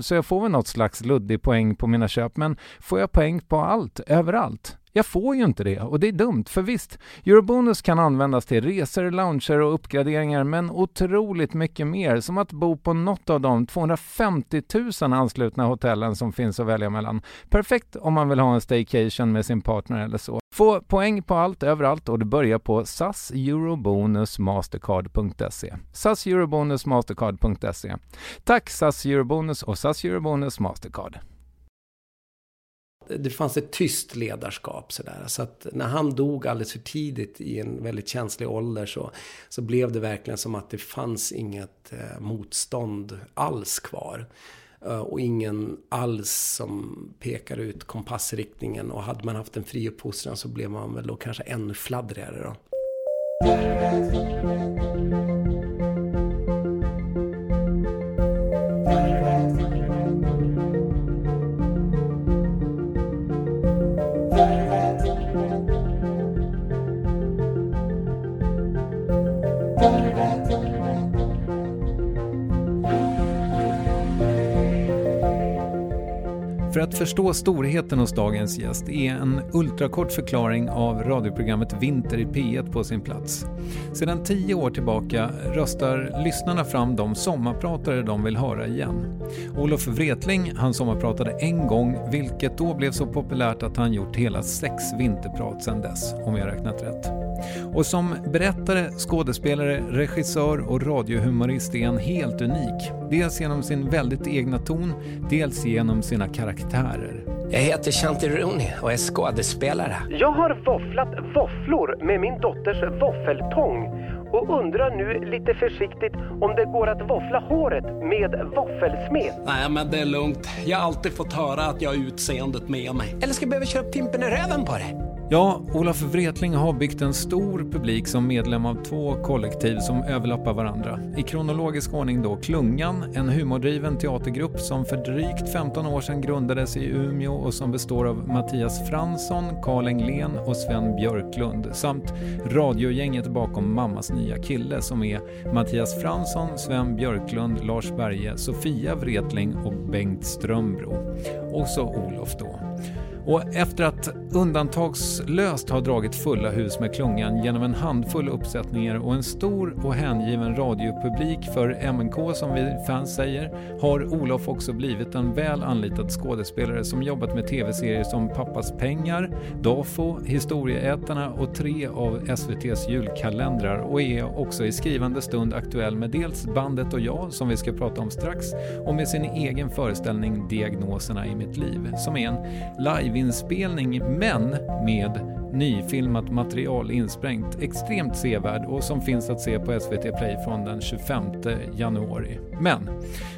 så jag får väl något slags luddig poäng på mina köp, men får jag poäng på allt, överallt? Jag får ju inte det och det är dumt, för visst, Eurobonus kan användas till resor, lounger och uppgraderingar, men otroligt mycket mer, som att bo på något av de 250 000 anslutna hotellen som finns att välja mellan. Perfekt om man vill ha en staycation med sin partner eller så. Få poäng på allt överallt och det börjar på SAS Eurobonus Mastercard.se. SAS Eurobonus Mastercard.se. Tack SAS Eurobonus och SAS Eurobonus Mastercard det fanns ett tyst ledarskap sådär. Så att när han dog alldeles för tidigt i en väldigt känslig ålder så, så blev det verkligen som att det fanns inget eh, motstånd alls kvar. Eh, och ingen alls som pekar ut kompassriktningen. Och hade man haft en fri uppfostran så blev man väl då kanske ännu fladdrigare då. Att förstå storheten hos dagens gäst är en ultrakort förklaring av radioprogrammet Vinter i P1 på sin plats. Sedan tio år tillbaka röstar lyssnarna fram de sommarpratare de vill höra igen. Olof Wretling, han sommarpratade en gång, vilket då blev så populärt att han gjort hela sex vinterprat sedan dess, om jag räknat rätt. Och som berättare, skådespelare, regissör och radiohumorist är han helt unik. Dels genom sin väldigt egna ton, dels genom sina karaktärer. Jag heter Shanti Rooney och är skådespelare. Jag har våfflat våfflor med min dotters våffeltång och undrar nu lite försiktigt om det går att våffla håret med våffelsmed. Nej, men det är lugnt. Jag har alltid fått höra att jag har utseendet med mig. Eller ska jag behöva köra upp Pimpen i röven på det? Ja, Olof Wretling har byggt en stor publik som medlem av två kollektiv som överlappar varandra. I kronologisk ordning då Klungan, en humordriven teatergrupp som för drygt 15 år sedan grundades i Umeå och som består av Mattias Fransson, Karl Englén och Sven Björklund samt radiogänget bakom Mammas nya kille som är Mattias Fransson, Sven Björklund, Lars Berge, Sofia Wretling och Bengt Strömbro. Och så Olof då. Och efter att undantagslöst ha dragit fulla hus med klungan genom en handfull uppsättningar och en stor och hängiven radiopublik för MNK som vi fans säger, har Olof också blivit en väl anlitad skådespelare som jobbat med tv-serier som Pappas pengar, Dafo, Historieätarna och tre av SVTs julkalendrar och är också i skrivande stund aktuell med dels Bandet och jag, som vi ska prata om strax, och med sin egen föreställning Diagnoserna i mitt liv, som är en live liveinspelning men med nyfilmat material insprängt, extremt sevärd och som finns att se på SVT Play från den 25 januari. Men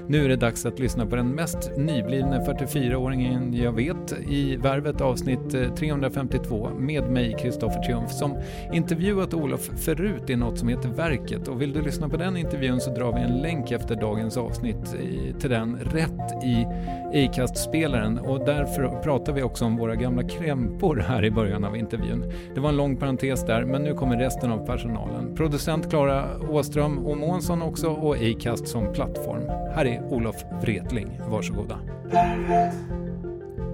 nu är det dags att lyssna på den mest nyblivne 44-åringen jag vet i Värvet avsnitt eh, 352 med mig, Kristoffer Triumf, som intervjuat Olof förut i något som heter Verket och vill du lyssna på den intervjun så drar vi en länk efter dagens avsnitt till den rätt i Acast-spelaren och därför pratar vi också om våra gamla krämpor här i början av intervjun. Det var en lång parentes där, men nu kommer resten av personalen. Producent Klara Åström och Månsson också och Acast som plattform. Här är Olof Wretling, varsågoda.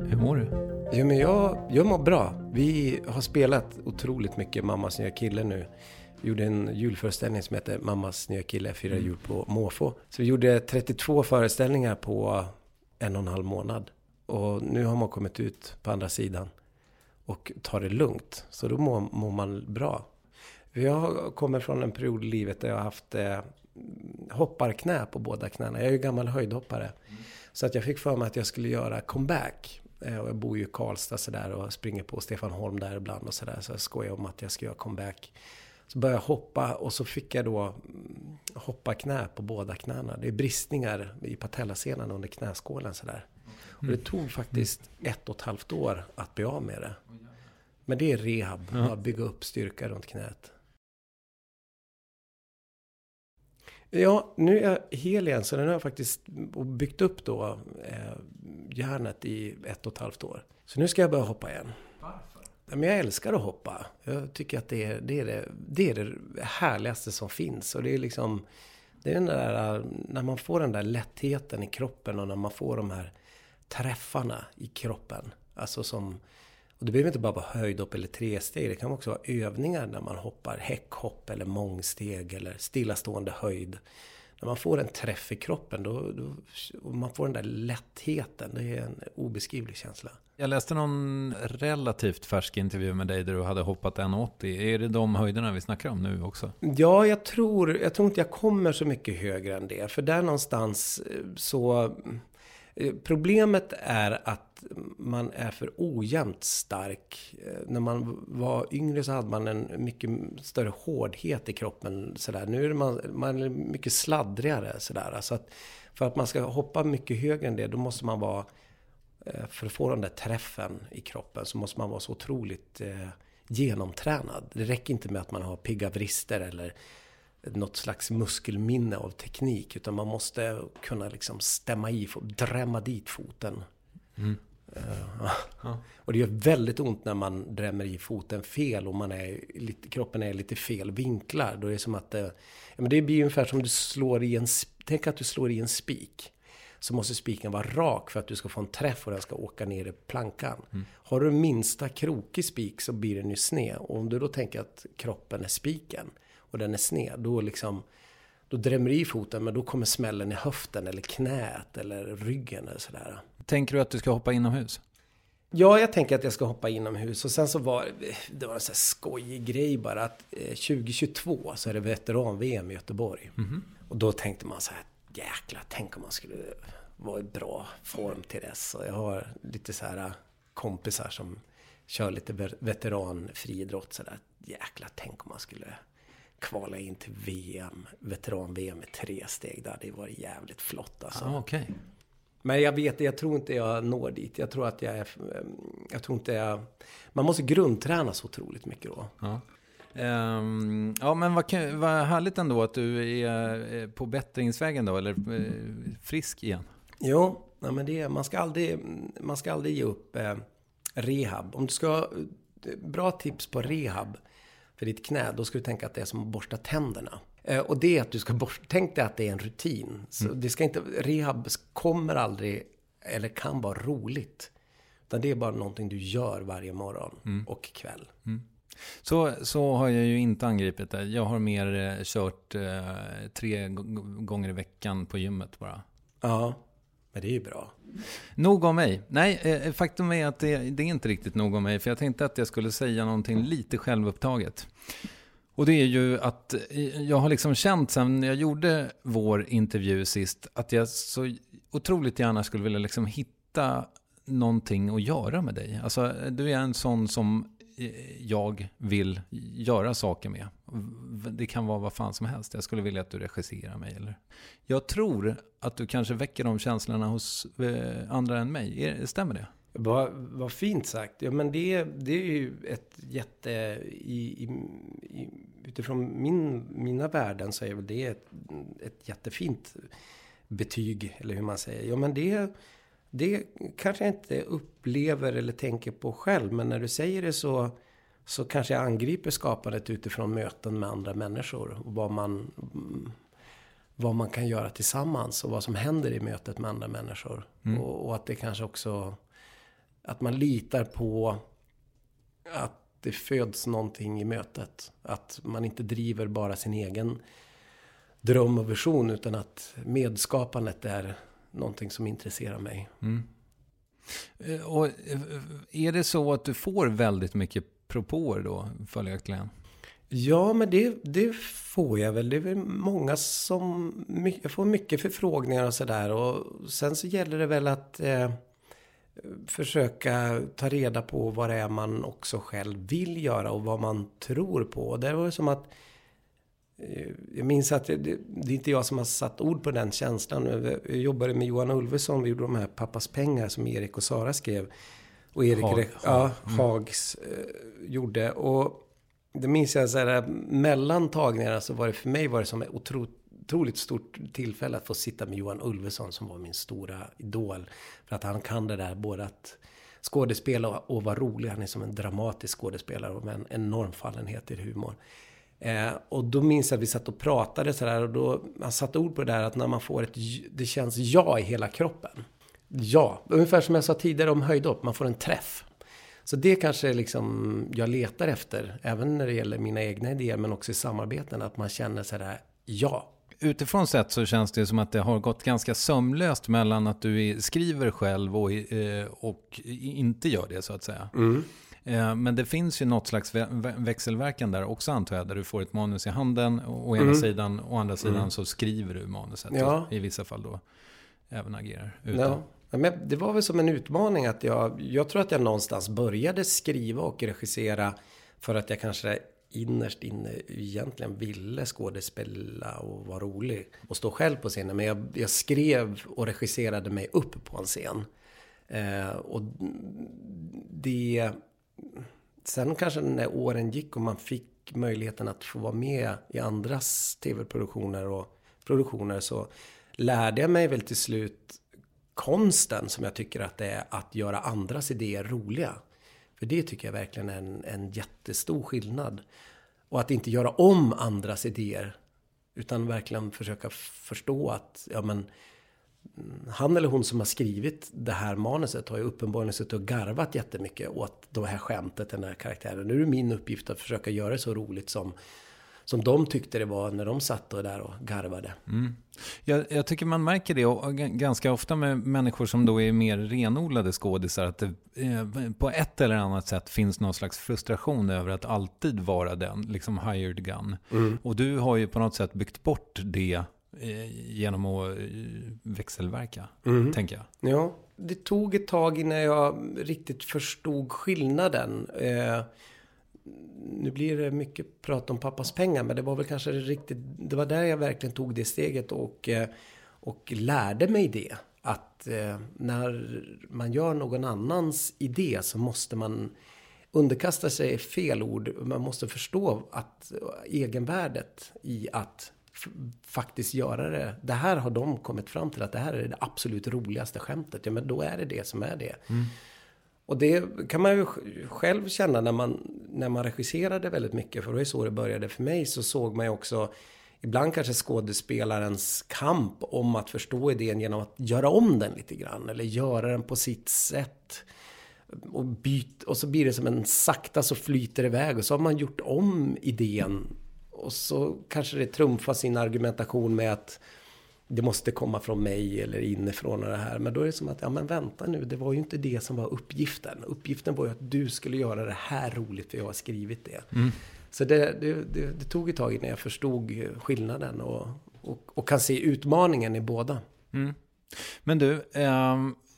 Hur mår du? Jo, men jag, jag mår bra. Vi har spelat otroligt mycket Mammas nya kille nu. Vi gjorde en julföreställning som heter Mammas nya kille firar jul på måfå. Så vi gjorde 32 föreställningar på en och en halv månad. Och nu har man kommit ut på andra sidan och tar det lugnt. Så då mår, mår man bra. Jag kommer från en period i livet där jag har haft eh, hopparknä på båda knäna. Jag är ju gammal höjdhoppare. Mm. Så att jag fick för mig att jag skulle göra comeback. Eh, och jag bor ju i Karlstad sådär och springer på Stefan Holm där ibland och sådär. Så jag skojar om att jag ska göra comeback. Så började jag hoppa och så fick jag då mm, hoppa knä på båda knäna. Det är bristningar i patellasenan under knäskålen sådär. Och det tog faktiskt ett och ett halvt år att bli av med det. Men det är rehab, ja. att bygga upp styrka runt knät. Ja, nu är jag hel igen, så nu har jag faktiskt byggt upp då eh, hjärnet i ett och ett halvt år. Så nu ska jag börja hoppa igen. Men jag älskar att hoppa. Jag tycker att det är det, är det, det, är det härligaste som finns. Och det är liksom, det är den där, när man får den där lättheten i kroppen och när man får de här träffarna i kroppen. Alltså som, och det behöver inte bara vara höjdhopp eller tresteg. Det kan också vara övningar när man hoppar häckhopp eller mångsteg eller stillastående höjd. När man får en träff i kroppen då, då och man får den där lättheten. Det är en obeskrivlig känsla. Jag läste någon relativt färsk intervju med dig där du hade hoppat 1,80. Är det de höjderna vi snackar om nu också? Ja, jag tror, jag tror inte jag kommer så mycket högre än det. För där någonstans eh, så Eh, problemet är att man är för ojämnt stark. Eh, när man var yngre så hade man en mycket större hårdhet i kroppen. Sådär. Nu är man, man är mycket sladdrigare. Sådär. Så att för att man ska hoppa mycket högre än det, då måste man vara... Eh, för att få den där träffen i kroppen så måste man vara så otroligt genomtränad. Det räcker inte med att man har pigga vrister eller något slags muskelminne av teknik. Utan man måste kunna liksom stämma i, drämma dit foten. Mm. Uh, ja. Och det gör väldigt ont när man drämmer i foten fel och man är lite, kroppen är lite fel vinklar. Då är det som att det, ja, men det blir ungefär som du slår i en, tänk att du slår i en spik. Så måste spiken vara rak för att du ska få en träff och den ska åka ner i plankan. Mm. Har du minsta krokig spik så blir den ju sned. Och om du då tänker att kroppen är spiken och den är sned, då liksom då drämmer i foten, men då kommer smällen i höften eller knät eller ryggen eller sådär. Tänker du att du ska hoppa inomhus? Ja, jag tänker att jag ska hoppa inomhus. Och sen så var det var en sån här skojig grej bara att 2022 eh, så är det veteran-VM i Göteborg. Mm -hmm. Och då tänkte man så här, jäklar, tänk om man skulle vara i bra form till dess. Och jag har lite så här kompisar som kör lite veteranfriidrott sådär. Jäklar, tänk om man skulle kvala in till VM, veteran-VM med tre steg. Det hade varit jävligt flott alltså. Ah, okay. Men jag vet, jag tror inte jag når dit. Jag tror att jag är, jag tror inte jag... Man måste grundträna så otroligt mycket då. Ja. Um, ja, men vad, vad härligt ändå att du är eh, på bättringsvägen då, eller eh, frisk igen. Jo, ja, men det, man, ska aldrig, man ska aldrig ge upp eh, rehab. Om du ska... Bra tips på rehab för ditt knä, då ska du tänka att det är som att borsta tänderna. Eh, och det är att du ska borsta, tänk dig att det är en rutin. Så mm. det ska inte, rehab kommer aldrig, eller kan vara roligt. Utan det är bara någonting du gör varje morgon och kväll. Så, så har jag ju inte angripit det. Jag har mer eh, kört eh, tre gånger i veckan på gymmet bara. Ja, men det är ju bra. Nog om mig. Nej, eh, eh, faktum är att det, det är inte riktigt nog om mig. För jag tänkte att jag skulle säga någonting lite självupptaget. Och det är ju att eh, jag har liksom känt sen jag gjorde vår intervju sist att jag så otroligt gärna skulle vilja liksom hitta någonting att göra med dig. Alltså, du är en sån som jag vill göra saker med. Det kan vara vad fan som helst. Jag skulle vilja att du regisserar mig. Eller? Jag tror att du kanske väcker de känslorna hos eh, andra än mig. Stämmer det? Vad, vad fint sagt. Ja, men det, det är ju ett jätte... I, i, i, utifrån min, mina värden så är väl det ett, ett jättefint betyg, eller hur man säger. Ja, men det, det kanske jag inte upplever eller tänker på själv. Men när du säger det så, så kanske jag angriper skapandet utifrån möten med andra människor. Och vad man, vad man kan göra tillsammans och vad som händer i mötet med andra människor. Och, och att det kanske också... Att man litar på att det föds någonting i mötet. Att man inte driver bara sin egen dröm och vision utan att medskapandet är någonting som intresserar mig. Eh, Och eh, är det så att du får väldigt mycket propåer då, följaktligen? Ja, men det, det får jag väl. Det är väl många som... Jag får mycket förfrågningar och sådär. Och sen så gäller det väl att eh, försöka ta reda på vad det är man också själv vill göra och vad man tror på. Och det var som att... eh, Jag minns att det, det, är inte jag som har satt ord på den känslan. Jag jobbade med Johan Ulveson. Vi gjorde de här Pappas pengar som Erik och Sara skrev. Och Erik Hag- ja, Hags eh, gjorde. Och det minns jag så här, mellan tagningarna så var det för mig var det som ett otro, otroligt stort tillfälle att få sitta med Johan Ulveson som var min stora idol. För att han kan det där både att skådespela och, och vara rolig. Han är som en dramatisk skådespelare med en enorm fallenhet till humor. Eh, och då minns jag att vi satt och pratade sådär och då, han satte ord på det där att när man får ett, det känns ja i hela kroppen. Ja, ungefär som jag sa tidigare om höjdhopp, man får en träff. Så det kanske liksom jag letar efter, även när det gäller mina egna idéer men också i samarbeten, att man känner sådär ja. Utifrån sett så känns det som att det har gått ganska sömlöst mellan att du skriver själv och, eh, och inte gör det så att säga. Eh, Men det finns ju något slags vä- vä- växelverkan där också antar jag. Där du får ett manus i handen å ena sidan. Å andra sidan så skriver du manuset. Ja. I vissa fall då även agerar. Utan. Ja, Men det var väl som en utmaning att jag, jag tror att jag någonstans började skriva och regissera för att jag kanske innerst inne egentligen ville skådespela och vara rolig och stå själv på scenen. Men jag, jag skrev och regisserade mig upp på en scen. Eh, och det... Sen kanske när åren gick och man fick möjligheten att få vara med i andras tv-produktioner och produktioner så lärde jag mig väl till slut konsten som jag tycker att det är att göra andras idéer roliga. För det tycker jag verkligen är en, en jättestor skillnad. Och att inte göra om andras idéer. Utan verkligen försöka förstå att ja, men, han eller hon som har skrivit det här manuset har ju uppenbarligen suttit och garvat jättemycket åt det här skämtet, den här karaktären. Nu är det min uppgift att försöka göra det så roligt som, som de tyckte det var när de satt och där och garvade. Jag, jag tycker man märker det och ganska ofta med människor som då är mer renodlade skådisar. Att det eh, på ett eller annat sätt finns någon slags frustration över att alltid vara den, liksom hired gun. Och du har ju på något sätt byggt bort det genom att eh, växelverka, tänker jag. Ja, det tog ett tag innan jag riktigt förstod skillnaden. Eh, nu blir det mycket prat om pappas pengar, men det var väl kanske riktigt... Det var där jag verkligen tog det steget och, eh, och lärde mig det. Att eh, när man gör någon annans idé så måste man underkasta sig fel ord. Man måste förstå att egenvärdet i att faktiskt göra det. Det här har de kommit fram till att det här är det absolut roligaste skämtet. Ja, men då är det det som är det. Och det kan man ju själv känna när man, när man regisserade väldigt mycket. För det ju så det började för mig. Så såg man ju också ibland kanske skådespelarens kamp om att förstå idén genom att göra om den lite grann. Eller göra den på sitt sätt. och, byt, och så blir det som en sakta så flyter det iväg och så har man gjort om idén. Och så kanske det trumfar sin argumentation med att det måste komma från mig eller inifrån och det här. Men då är det som att, ja men vänta nu, det var ju inte det som var uppgiften. Uppgiften var ju att du skulle göra det här roligt för jag har skrivit det. Mm. Så det, det, det, det, tog ett tag innan jag förstod skillnaden och, och, och kan se utmaningen i båda. Mm. Men du, eh,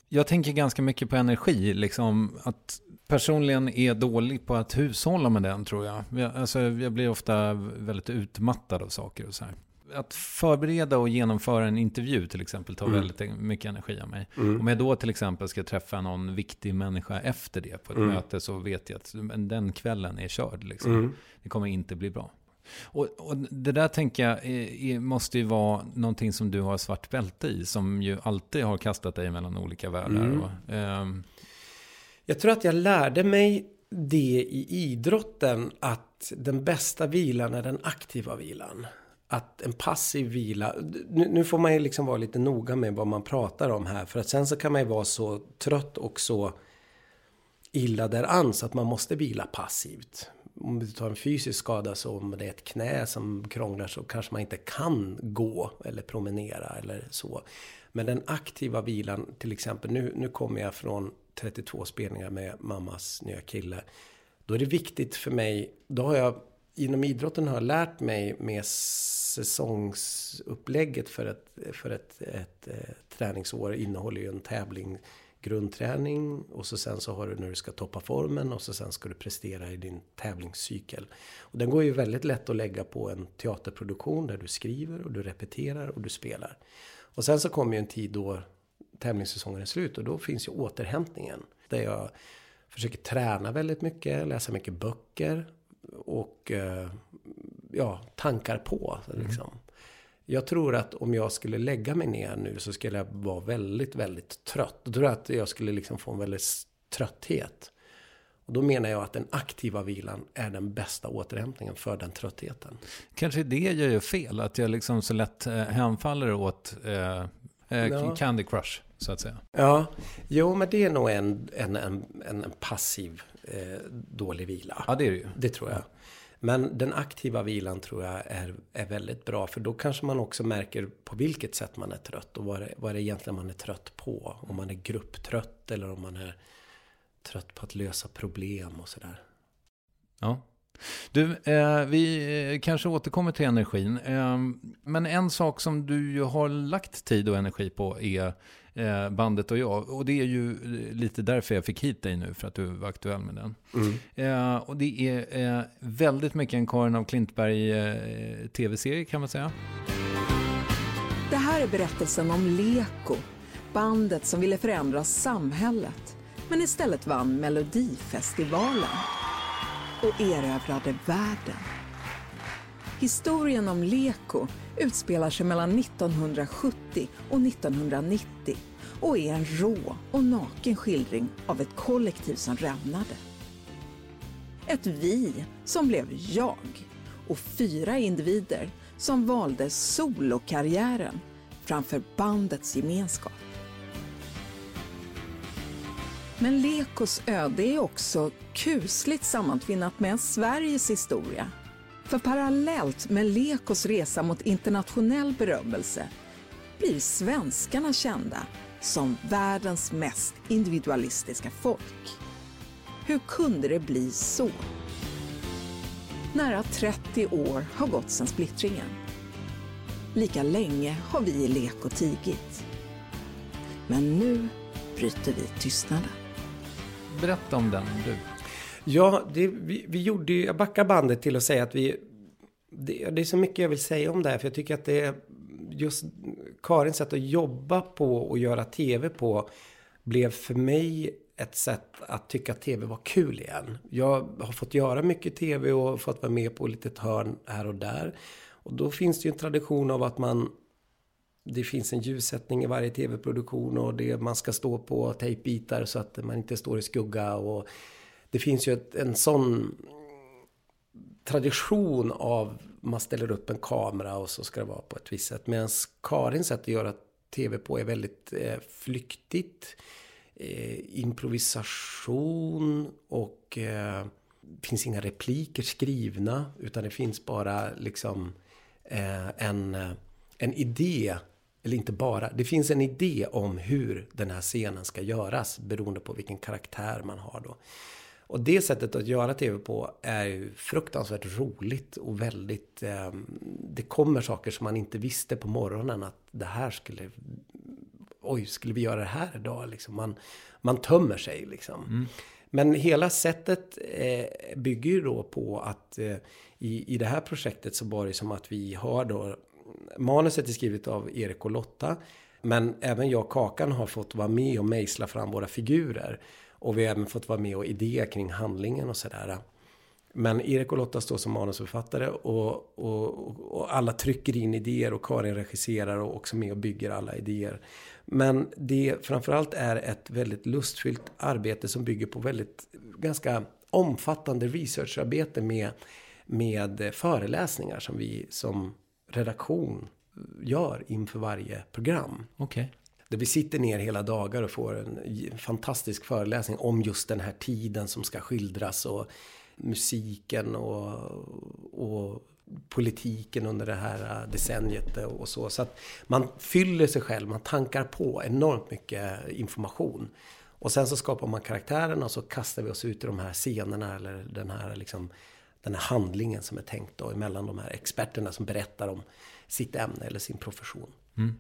jag tänker ganska mycket på energi, liksom att personligen är dålig på att hushålla med den tror jag. Jag, alltså, jag blir ofta väldigt utmattad av saker och så här att förbereda och genomföra en intervju till exempel tar mm. väldigt mycket energi av mig. Mm. Om jag då till exempel ska träffa någon viktig människa efter det på ett mm. möte så vet jag att den kvällen är körd. Liksom. Mm. Det kommer inte bli bra. Och, och, det där tänker jag är, är, måste ju vara någonting som du har svart bälte i. Som ju alltid har kastat dig mellan olika världar. Mm. Och, um... Jag tror att jag lärde mig det i idrotten. Att den bästa vilan är den aktiva vilan att en passiv vila, nu, nu, får man ju liksom vara lite noga med vad man pratar om här. För att sen så kan man ju vara så trött och så illa däran så att man måste vila passivt. Om du tar en fysisk skada så om det är ett knä som krånglar så kanske man inte kan gå eller promenera eller så. Men den aktiva vilan, till exempel nu, nu kommer jag från 32 spelningar med mammas nya kille. Då är det viktigt för mig, då har jag inom idrotten har jag lärt mig med säsongsupplägget för ett, för ett, ett, ett träningsår innehåller ju en tävling, grundträning och så sen så har du när du ska toppa formen och så sen ska du prestera i din tävlingscykel. Och den går ju väldigt lätt att lägga på en teaterproduktion där du skriver och du repeterar och du spelar. Och sen så kommer ju en tid då tävlingssäsongen är slut och då finns ju återhämtningen. Där jag försöker träna väldigt mycket, läsa mycket böcker och eh, ja, tankar på. Mm. Liksom. Jag tror att om jag skulle lägga mig ner nu så skulle jag vara väldigt, väldigt trött. Då tror jag att jag skulle liksom få en väldigt trötthet. Och då menar jag att den aktiva vilan är den bästa återhämtningen för den tröttheten. Kanske det jag gör fel, att jag liksom så lätt eh, hemfaller åt eh, ja. Candy Crush, så att säga. Ja, jo men det är nog en, en, en, en passiv eh, dålig vila. Ja, det är det ju. Det tror jag. Men den aktiva vilan tror jag är, är väldigt bra. För då kanske man också märker på vilket sätt man är trött. Och vad det, vad det egentligen man är trött på. Om man är grupptrött eller om man är trött på att lösa problem och sådär. Ja. Du, eh, vi eh, kanske återkommer till energin. Eh, men en sak som du ju har lagt tid och energi på är eh, bandet och jag. Och det är ju lite därför jag fick hit dig nu, för att du var aktuell med den. Mm. Eh, och det är eh, väldigt mycket en Karin av Klintberg eh, tv-serie kan man säga. Det här är berättelsen om Leko, bandet som ville förändra samhället, men istället vann Melodifestivalen och erövrade världen. Historien om Leko utspelar sig mellan 1970 och 1990 och är en rå och naken skildring av ett kollektiv som rämnade. Ett vi som blev jag och fyra individer som valde solokarriären framför bandets gemenskap. Men Lekos öde är också kusligt sammantvinnat med Sveriges historia för parallellt med Lekos resa mot internationell berömmelse blir svenskarna kända som världens mest individualistiska folk. Hur kunde det bli så? Nära 30 år har gått sedan splittringen. Lika länge har vi i Leko tigit. Men nu bryter vi tystnaden. Berätta om den, du. Ja, det, vi, vi gjorde ju, jag backar bandet till att säga att vi, det, det, är så mycket jag vill säga om det här, för jag tycker att det är just Karins sätt att jobba på och göra tv på blev för mig ett sätt att tycka att tv var kul igen. Jag har fått göra mycket tv och fått vara med på ett litet hörn här och där. Och då finns det ju en tradition av att man det finns en ljussättning i varje tv-produktion och det man ska stå på tejpbitar så att man inte står i skugga och det finns ju ett, en sån tradition av man ställer upp en kamera och så ska det vara på ett visst sätt. Medan Karins sätt att göra tv på är väldigt eh, flyktigt. eh, improvisation och eh, det finns inga repliker skrivna utan det finns bara liksom eh, en, eh, en idé eller inte bara, det finns en idé om hur den här scenen ska göras beroende på vilken karaktär man har då. Och det sättet att göra tv på är ju fruktansvärt roligt och väldigt... Eh, det kommer saker som man inte visste på morgonen att det här skulle... Oj, skulle vi göra det här idag? Liksom man, man tömmer sig liksom. Mm. Men hela sättet eh, bygger ju då på att eh, i, i det här projektet så var det som att vi har då... Manuset är skrivet av Erik och Lotta. Men även jag och Kakan har fått vara med och mejsla fram våra figurer. Och vi har även fått vara med och idéer kring handlingen och sådär. Men Erik och Lotta står som manusförfattare och, och, och, alla trycker in idéer och Karin regisserar och också med och bygger alla idéer. Men det framförallt är ett väldigt lustfyllt arbete som bygger på väldigt ganska omfattande researcharbete med, med föreläsningar som vi som redaktion gör inför varje program. Okay. Där vi sitter ner hela dagar och får en fantastisk föreläsning om just den här tiden som ska skildras och musiken och, och politiken under det här decenniet och så. Så att man fyller sig själv, man tankar på enormt mycket information. Och sen så skapar man karaktärerna och så kastar vi oss ut i de här scenerna eller den här, liksom, den här handlingen som är tänkt då emellan de här experterna som berättar om sitt ämne eller sin profession. Mm.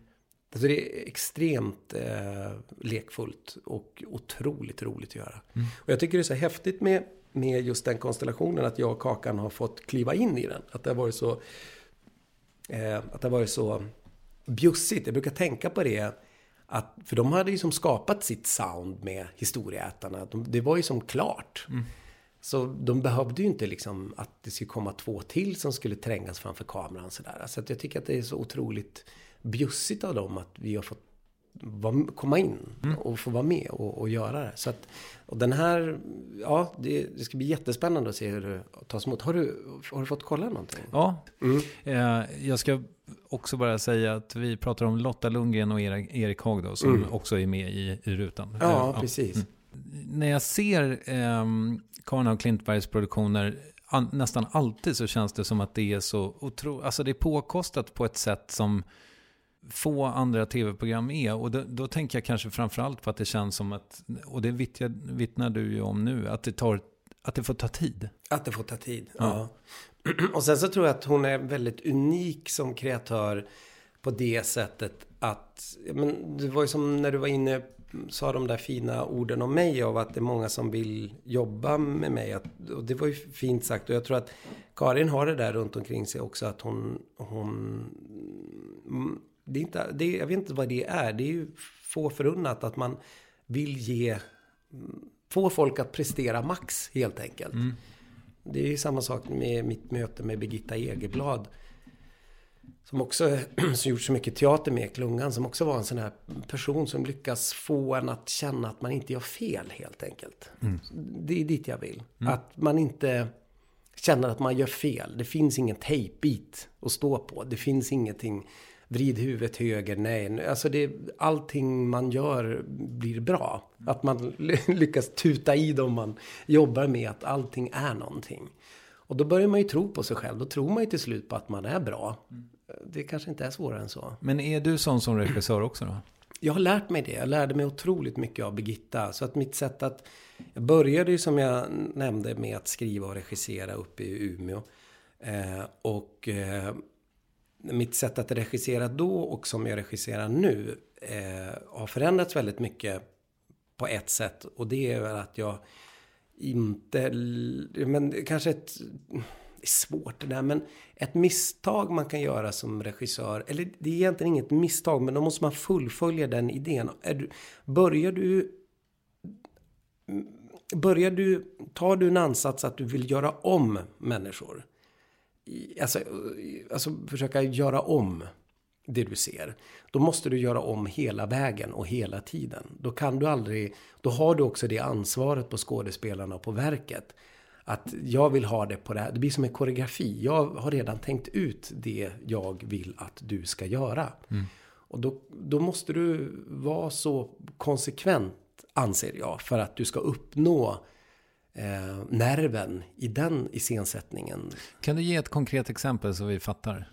Alltså det är extremt eh, lekfullt och otroligt roligt att göra. Mm. Och jag tycker det är så häftigt med, med just den konstellationen att jag och Kakan har fått kliva in i den. Att det har varit så, eh, att det har varit så bjussigt. Jag brukar tänka på det. Att, för de hade ju som skapat sitt sound med historieätarna. De, det var ju som klart. Mm. Så de behövde ju inte liksom att det skulle komma två till som skulle trängas framför kameran. Så att jag tycker att det är så otroligt bjussigt av dem att vi har fått komma in mm. och få vara med och, och, göra det. Så att, och den här, ja, det, det, ska bli jättespännande att se hur det tas emot. Har du, har du fått kolla någonting? Ja, mm. eh, jag ska också bara säga att vi pratar om Lotta Lundgren och Erik, Haag då, som mm. också är med i, i rutan. Ja, eh, precis. Ja. Mm. När jag ser eh, Karin och Klintbergs produktioner an, nästan alltid så känns det som att det är så otroligt, alltså det är påkostat på ett sätt som få andra tv-program är. Och då, då, tänker jag kanske framförallt på att det känns som att, och det vittnar, vittnar du ju om nu, att det, tar, att det får ta tid. Att det får ta tid, ja. ja. Och sen så tror jag att hon är väldigt unik som kreatör på det sättet att, men det var ju som när du var inne, sa de där fina orden om mig av att det är många som vill jobba med mig. Att, och det var ju fint sagt och jag tror att Karin har det där runt omkring sig också att hon, hon det är inte, det, jag vet inte vad det är. Det är ju få förunnat att man vill ge... Få folk att prestera max helt enkelt. Mm. Det är ju samma sak med mitt möte med Birgitta Egerblad. Som också som gjort så mycket teater med Klungan. Som också var en sån här person som lyckas få en att känna att man inte gör fel helt enkelt. Mm. Det är dit jag vill. Mm. Att man inte känner att man gör fel. Det finns ingen tejpbit att stå på. Det finns ingenting vrid huvudet höger, nej. Alltså det, allting man gör blir bra. Att man lyckas tuta i dem man jobbar med att allting är någonting. Och då börjar man ju tro på sig själv. Då tror man ju till slut på att man är bra. Det kanske inte är svårare än så. Men är du sån som regissör också då? Jag har lärt mig det. Jag lärde mig otroligt mycket av Birgitta. Så att mitt sätt att... Jag började ju som jag nämnde med att skriva och regissera uppe i Umeå. Eh, och eh, mitt sätt att regissera då och som jag regisserar nu eh, har förändrats väldigt mycket på ett sätt. Och det är väl att jag inte, men kanske ett, det är svårt det där, men ett misstag man kan göra som regissör, eller det är egentligen inget misstag, men då måste man fullfölja den idén. Är du, börjar du Börjar du, tar du en ansats att du vill göra om människor alltså, alltså försöka göra om det du ser. Då måste du göra om hela vägen och hela tiden. Då kan du aldrig, då har du också det ansvaret på skådespelarna och på verket. Att jag vill ha det på det här. Det blir som en koreografi. Jag har redan tänkt ut det jag vill att du ska göra. Mm. Och då, då måste du vara så konsekvent anser jag, för att du ska uppnå eh, nerven i den iscensättningen. Kan du ge ett konkret exempel så vi fattar?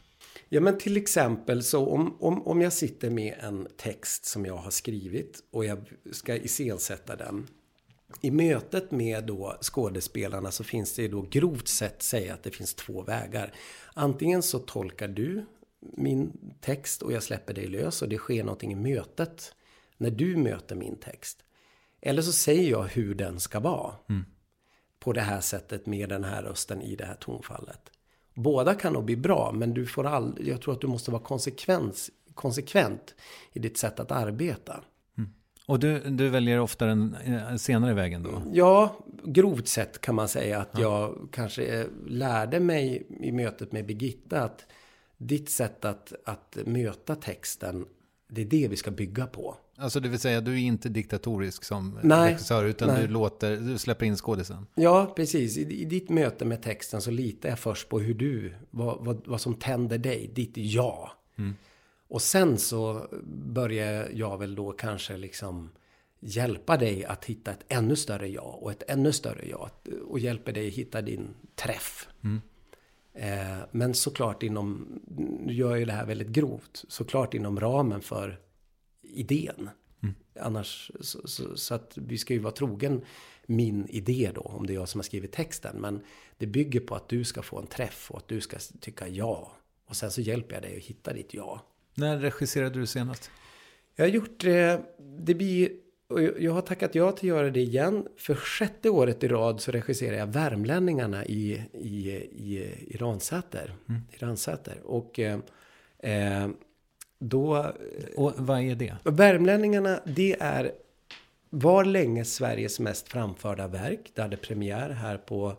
Ja, men till exempel så om, om, om jag sitter med en text som jag har skrivit och jag ska iscensätta den. I mötet med då skådespelarna så finns det då grovt sett säga att det finns två vägar. Antingen så tolkar du min text och jag släpper dig lös och det sker någonting i mötet när du möter min text. Eller så säger jag hur den ska vara. Mm. På det här sättet med den här rösten i det här tonfallet. Båda kan nog bli bra, men du får all, jag tror att du måste vara konsekvent i ditt sätt att arbeta. Och du, du väljer ofta den eh, senare vägen då? Ja, grovt sett kan man säga att ja. jag kanske lärde mig i mötet med Birgitta att ditt sätt att, att möta texten, det är det vi ska bygga på. Alltså det vill säga, du är inte diktatorisk som nej, regissör, utan nej. du, låter, du släpper in skådisen? Ja, precis. I, I, ditt möte med texten så litar jag först på hur du, vad, vad, vad som tänder dig, ditt ja. Mm. Och sen så börjar jag väl då kanske liksom hjälpa dig att hitta ett ännu större ja och ett ännu större ja. Och hjälper dig hitta din träff. Mm. Eh, men såklart inom, nu gör jag ju det här väldigt grovt, såklart inom ramen för idén. Mm. Annars, så, så, så, att vi ska ju vara trogen min idé då, om det är jag som har skrivit texten. Men det bygger på att du ska få en träff och att du ska tycka ja. Och sen så hjälper jag dig att hitta ditt ja. När regisserade du senast? Jag har gjort det, det blir och jag har tackat ja till att göra det igen. För sjätte året i rad så regisserar jag Värmlänningarna i, i, i, i Ransäter. Mm. I Ransäter. Och eh, eh då... Och vad är det? Värmlänningarna, det är var länge Sveriges mest framförda verk. Det hade premiär här på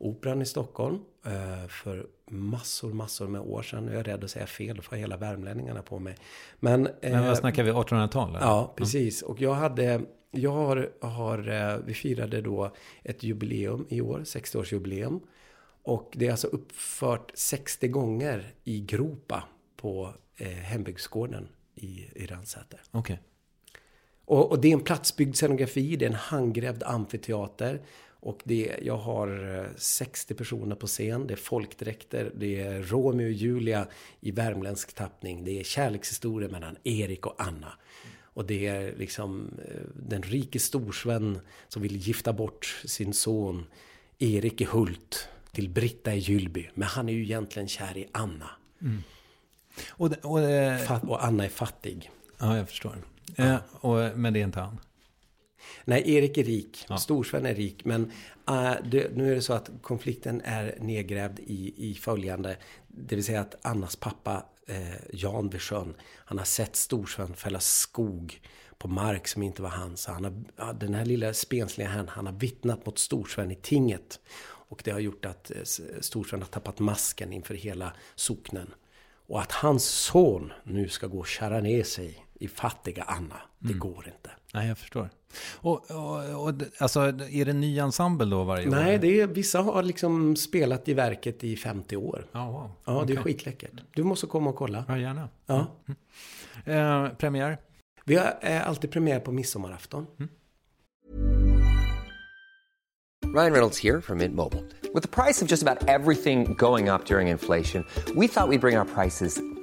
Operan i Stockholm eh, för massor, massor med år sedan. Jag är rädd att säga fel, då får hela värmlänningarna på mig. Men, Men vad eh, snackar vi, 1800-tal? Ja, precis. Och jag hade, jag har, har, eh, vi firade då ett jubileum i år, 60-årsjubileum. Och det är alltså uppfört 60 gånger i Gropa på eh, hembygdsgården i, i Ransäter. Okay. Och, och, det är en platsbyggd scenografi, det är en handgrävd amfiteater. Och det, jag har 60 eh, personer på scen, det är folkdräkter, det är Romeo och Julia i värmländsk tappning, det är kärlekshistoria mellan Erik och Anna. Och det är liksom eh, den rike storsvän som vill gifta bort sin son Erik i Hult till Britta i Gyllby. Men han är ju egentligen kär i Anna. Mm. Och, och, och, Anna är fattig. Ja, jag förstår. Ja. Eh, och, men det är inte han? Nej, Erik är rik. Ja. Storsven är rik. Men uh, det, nu är det så att konflikten är nedgrävd i, i följande. Det vill säga att Annas pappa eh, Jan sjön, han har sett Storsven fälla skog på mark som inte var hans. Han har, den här lilla spensliga herrn, han har vittnat mot Storsven i tinget. Och det har gjort att eh, Storsven har tappat masken inför hela socknen. Och att hans son nu ska gå och kära ner sig i fattiga Anna, det mm. går inte. Nej, jag förstår. Och, och, och, alltså, är det en ny ensemble då varje år? Nej, det är, vissa har liksom spelat i verket i 50 år. Oh, wow. Ja, okay. det är skitläckert. Du måste komma och kolla. Ja, gärna. Ja. Mm. Eh, premiär? Vi har eh, alltid premiär på midsommarafton. Mm. Ryan Reynolds här från Mint Mobile. Med priset på nästan allt som går upp under inflationen, trodde vi att vi skulle bring våra priser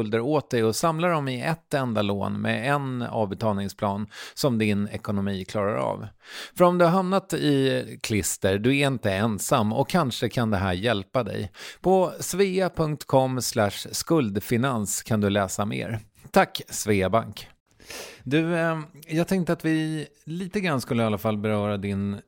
skulder åt dig och samla dem i ett enda lån med en avbetalningsplan som din ekonomi klarar av. För om du har hamnat i klister, du är inte ensam och kanske kan det här hjälpa dig. På svea.com skuldfinans kan du läsa mer. Tack Sveabank! Du, eh, jag tänkte att vi lite grann skulle i alla fall beröra din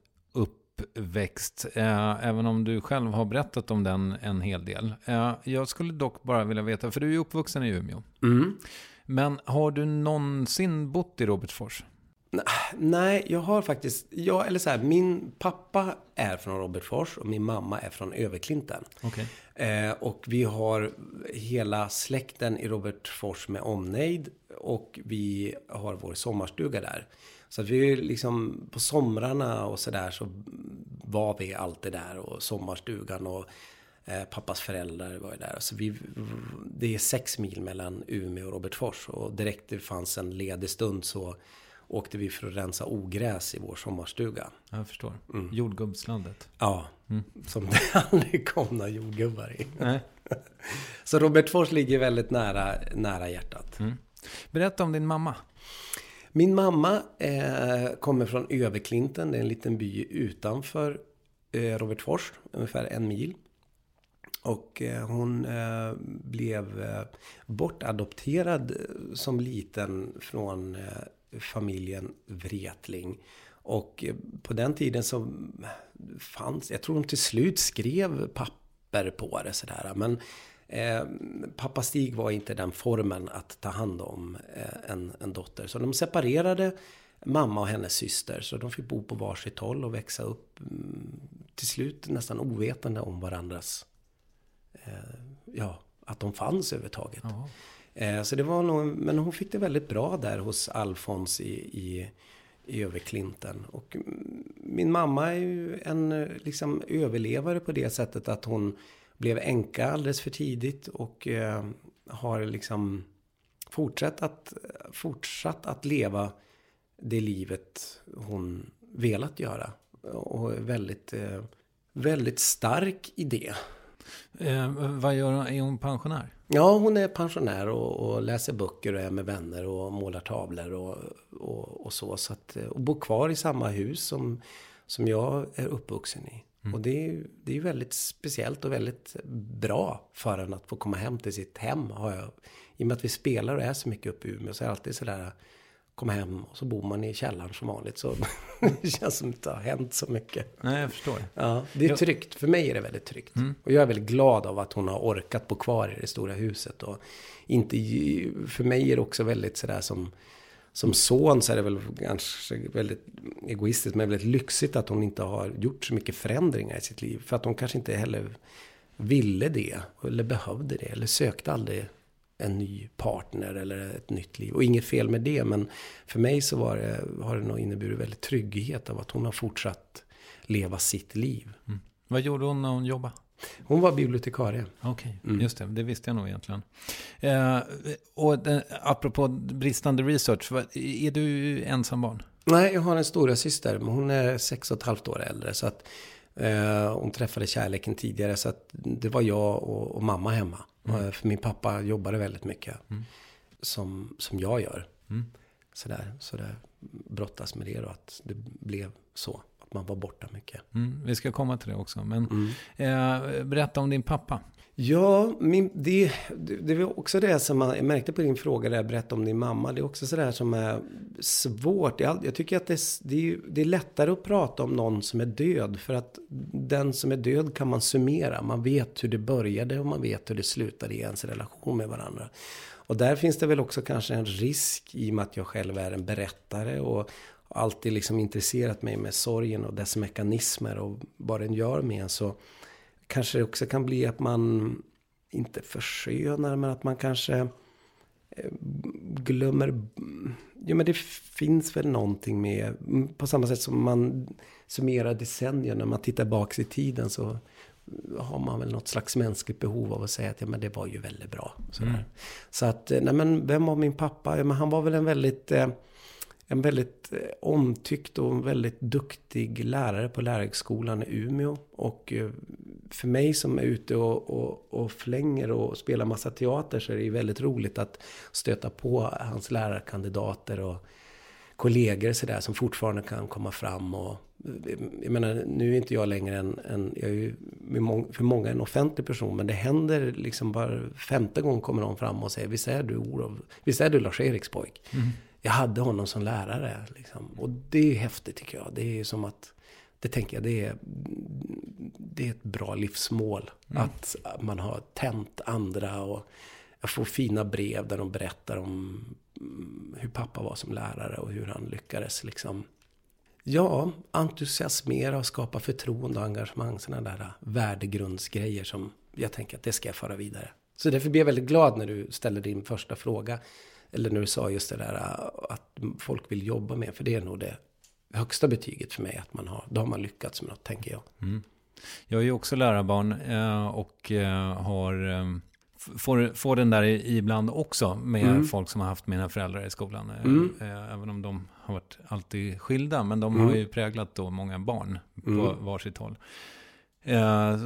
uppväxt, eh, även om du själv har berättat om den en hel del. Eh, jag skulle dock bara vilja veta, för du är uppvuxen i Umeå. Mm. Men har du någonsin bott i Robertsfors? Nej, jag har faktiskt, jag, eller så här, min pappa är från Robertsfors och min mamma är från Överklinten. Okay. Eh, och vi har hela släkten i Robertsfors med omnejd och vi har vår sommarstuga där. Så att vi liksom på somrarna och sådär så var vi alltid där och sommarstugan och eh, pappas föräldrar var ju där. Så vi, det är sex mil mellan Umeå och Robertsfors och direkt det fanns en ledig stund så åkte vi för att rensa ogräs i vår sommarstuga. Jag förstår. Mm. Jordgubbslandet. Ja, mm. som det aldrig kom några jordgubbar i. Nej. så Robertsfors ligger väldigt nära, nära hjärtat. Mm. Berätta om din mamma. Min mamma eh, kommer från Överklinten, det är en liten by utanför eh, Robertsfors, ungefär en mil. Och eh, hon eh, blev eh, bortadopterad eh, som liten från eh, familjen Wretling. Och eh, på den tiden så fanns, jag tror de till slut skrev papper på det sådär. Men Eh, pappa Stig var inte den formen att ta hand om eh, en, en dotter. Så de separerade mamma och hennes syster. Så de fick bo på varsitt håll och växa upp mm, till slut nästan ovetande om varandras... Eh, ja, att de fanns överhuvudtaget. Eh, så det var nog, men hon fick det väldigt bra där hos Alfons i, i, i Överklinten. Och min mamma är ju en liksom överlevare på det sättet att hon blev änka alldeles för tidigt och eh, har liksom fortsatt att, fortsatt att leva det livet hon velat göra. Och är väldigt, eh, väldigt stark i det. Eh, vad gör hon? Är hon pensionär? Ja, hon är pensionär och, och, läser böcker och är med vänner och målar tavlor och, och, och så. så att, och bor kvar i samma hus som, som jag är uppvuxen i. Mm. Och det är, det är väldigt speciellt och väldigt bra för en att få komma hem till sitt hem. Har jag. I och med att vi spelar och är så mycket uppe i Umeå så är det alltid sådär komma hem och så bor man i källaren som vanligt. Så det känns som att det har hänt så mycket. Nej, jag förstår. Ja, det är tryggt. För mig är det väldigt tryggt. Mm. Och jag är väldigt glad av att hon har orkat bo kvar i det stora huset. Och inte, för mig är det också väldigt sådär som som son så är det väl kanske väldigt egoistiskt men väldigt lyxigt att hon inte har gjort så mycket förändringar i sitt liv. För att hon kanske inte heller ville det eller behövde det eller sökte aldrig en ny partner eller ett nytt liv. Och inget fel med det men för mig så var det, har det nog inneburit väldigt trygghet av att hon har fortsatt leva sitt liv. Mm. Vad gjorde hon när hon jobbade? Hon var bibliotekarie. Okej, okay, mm. just det. Det visste jag nog egentligen. Eh, och eh, apropå bristande research, är du ensam barn? Nej, jag har en stora syster, men hon är sex och ett halvt år äldre. Så att Eh, hon träffade kärleken tidigare så att det var jag och, och mamma hemma. Mm. Eh, För min pappa jobbade väldigt mycket. Mm. Som, som jag gör. Mm. Sådär, så det brottas med det då. Att det blev så. Man var borta mycket. Mm, vi ska komma till det också. Men Mm. eh, berätta om din pappa. Ja, min, det, det, var också det som man, jag märkte på din fråga där jag berättade om din mamma. Det är också sådär som är svårt. Jag, jag tycker att det, är- det, är, det är lättare att prata om någon som är död. För att den som är död kan man summera. Man vet hur det började och man vet hur det slutade i ens relation med varandra. Och där finns det väl också kanske en risk i och med att jag själv är en berättare och alltid liksom intresserat mig med sorgen och dess mekanismer och vad den gör med en. Så kanske det också kan bli att man inte förskönar men att man kanske eh, glömmer. Ja men det finns väl någonting med, på samma sätt som man summerar decennier när man tittar bak i tiden så har man väl något slags mänskligt behov av att säga att ja men det var ju väldigt bra. Sådär. Mm. Så att, eh, nej men vem var min pappa? Ja men han var väl en väldigt eh, en väldigt eh, omtyckt och väldigt duktig lärare på lärarhögskolan i Umeå. Och eh, för mig som är ute och, och, och flänger och spelar massa teater så är det ju väldigt roligt att stöta på hans lärarkandidater och kollegor så där som fortfarande kan komma fram. Och, eh, jag menar, nu är inte jag längre en, en jag är ju för många en offentlig person, men det händer liksom bara femte gång kommer någon fram och säger, visst är du Olof, visst är du Lars-Eriks pojk? Mm. Jag hade honom som lärare. Liksom. Och det är häftigt tycker jag. Det är som att, det tänker jag, det är, det är ett bra livsmål. Mm. Att man har tänt andra och jag får fina brev där de berättar om mm, hur pappa var som lärare och hur han lyckades liksom. Ja, entusiasmera och skapa förtroende och engagemang. Sådana där värdegrundsgrejer som jag tänker att det ska jag föra vidare. Så därför blir jag väldigt glad när du ställer din första fråga. Eller när du sa just det där äh, att folk vill jobba med. För det är nog det högsta betyget för mig. Att man har, då har man lyckats med något, tänker jag. Mm. Jag är ju också lärarbarn eh, och eh, har, f- får, får den där ibland också med Mm. folk som har haft mina föräldrar i skolan. Mm. Även om de har varit alltid skilda, men de Mm. har ju präglat då många barn på Mm. varsitt håll. Eh,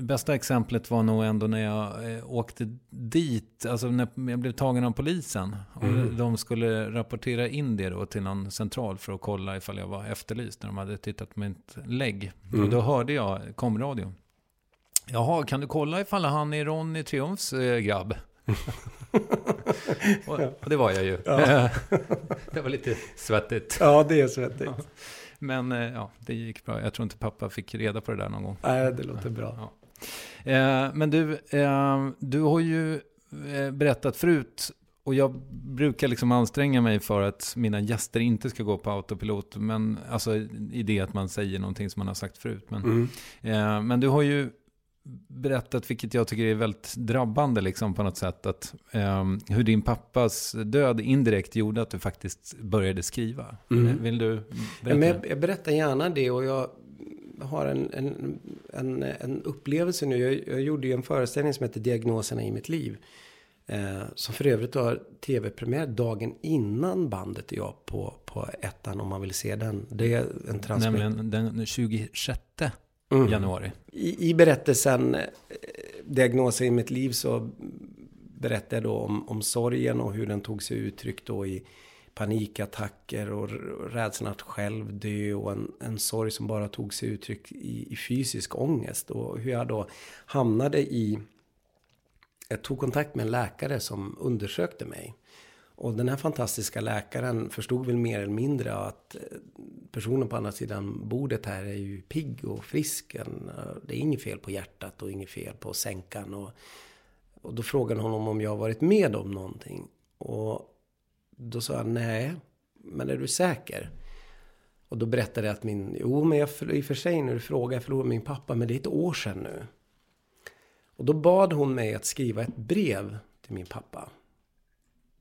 bästa exemplet var nog ändå när jag eh, åkte dit, alltså när jag blev tagen av polisen. Och Mm. de skulle rapportera in det då till någon central för att kolla ifall jag var efterlyst när de hade tittat på mitt lägg. Mm. Och då hörde jag komradio. Jaha, kan du kolla ifall han är Ronny Triumfs eh, grabb? och, och det var jag ju. Ja. det var lite svettigt. Ja, det är svettigt. Men eh, ja, det gick bra. Jag tror inte pappa fick reda på det där någon gång. Nej, det låter bra. Ja. Eh, men du, eh, du har ju berättat förut, och jag brukar liksom anstränga mig för att mina gäster inte ska gå på autopilot, men alltså i det att man säger någonting som man har sagt förut. Men, Mm. eh, men du har ju berättat, vilket jag tycker är väldigt drabbande liksom på något sätt, att eh, hur din pappas död indirekt gjorde att du faktiskt började skriva. Mm. Eh, Vill du Ja, berätta? men jag, jag berättar gärna det och jag har en, en, en, en upplevelse nu. Jag, jag gjorde ju en föreställning som heter Diagnoserna i mitt liv. Eh, som för övrigt har tv-premiär dagen innan bandet är jag på, på ettan om man vill se den. Det är en transmission. Nämligen den 26 Mm. januari. I, I berättelsen eh, Diagnoser i mitt liv så berättar jag då om, om sorgen och hur den tog sig uttryck då i panikattacker och rädslan att själv dö och en, en sorg som bara tog sig uttryck i, i fysisk ångest och hur jag då hamnade i jag tog kontakt med en läkare som undersökte mig. Och den här fantastiska läkaren förstod väl mer eller mindre att eh, personen på andra sidan bordet här är ju pigg och frisk. Eh, det är inget fel på hjärtat och inget fel på sänkan. Och, och då frågade honom om jag varit med om någonting. Och då sa jag nej, men är du säker? Och då berättade jag att min, jo men jag, i och för sig när du frågar, jag förlorade min pappa, men det är ett år sedan nu. Och då bad hon mig att skriva ett brev till min pappa.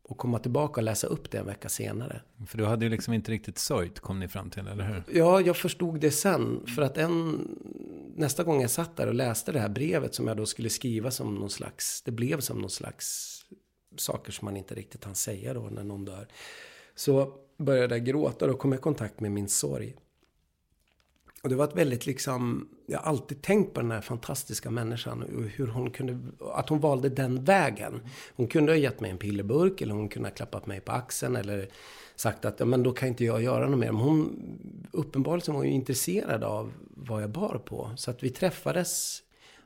Och komma tillbaka och läsa upp det en vecka senare. För du hade ju liksom inte riktigt sörjt, kom ni fram till, eller hur? Ja, jag förstod det sen. För att en, nästa gång jag satt där och läste det här brevet som jag då skulle skriva som någon slags, det blev som någon slags saker som man inte riktigt kan säga då när någon dör. Så började jag gråta och kom i kontakt med min sorg. Och det var ett väldigt liksom, jag har alltid tänkt på den här fantastiska människan och hur hon kunde, att hon valde den vägen. Hon kunde ha gett mig en pillerburk eller hon kunde ha klappat mig på axeln eller sagt att ja, men då kan inte jag göra något mer. Men hon uppenbarligen var hon ju intresserad av vad jag bar på. Så att vi träffades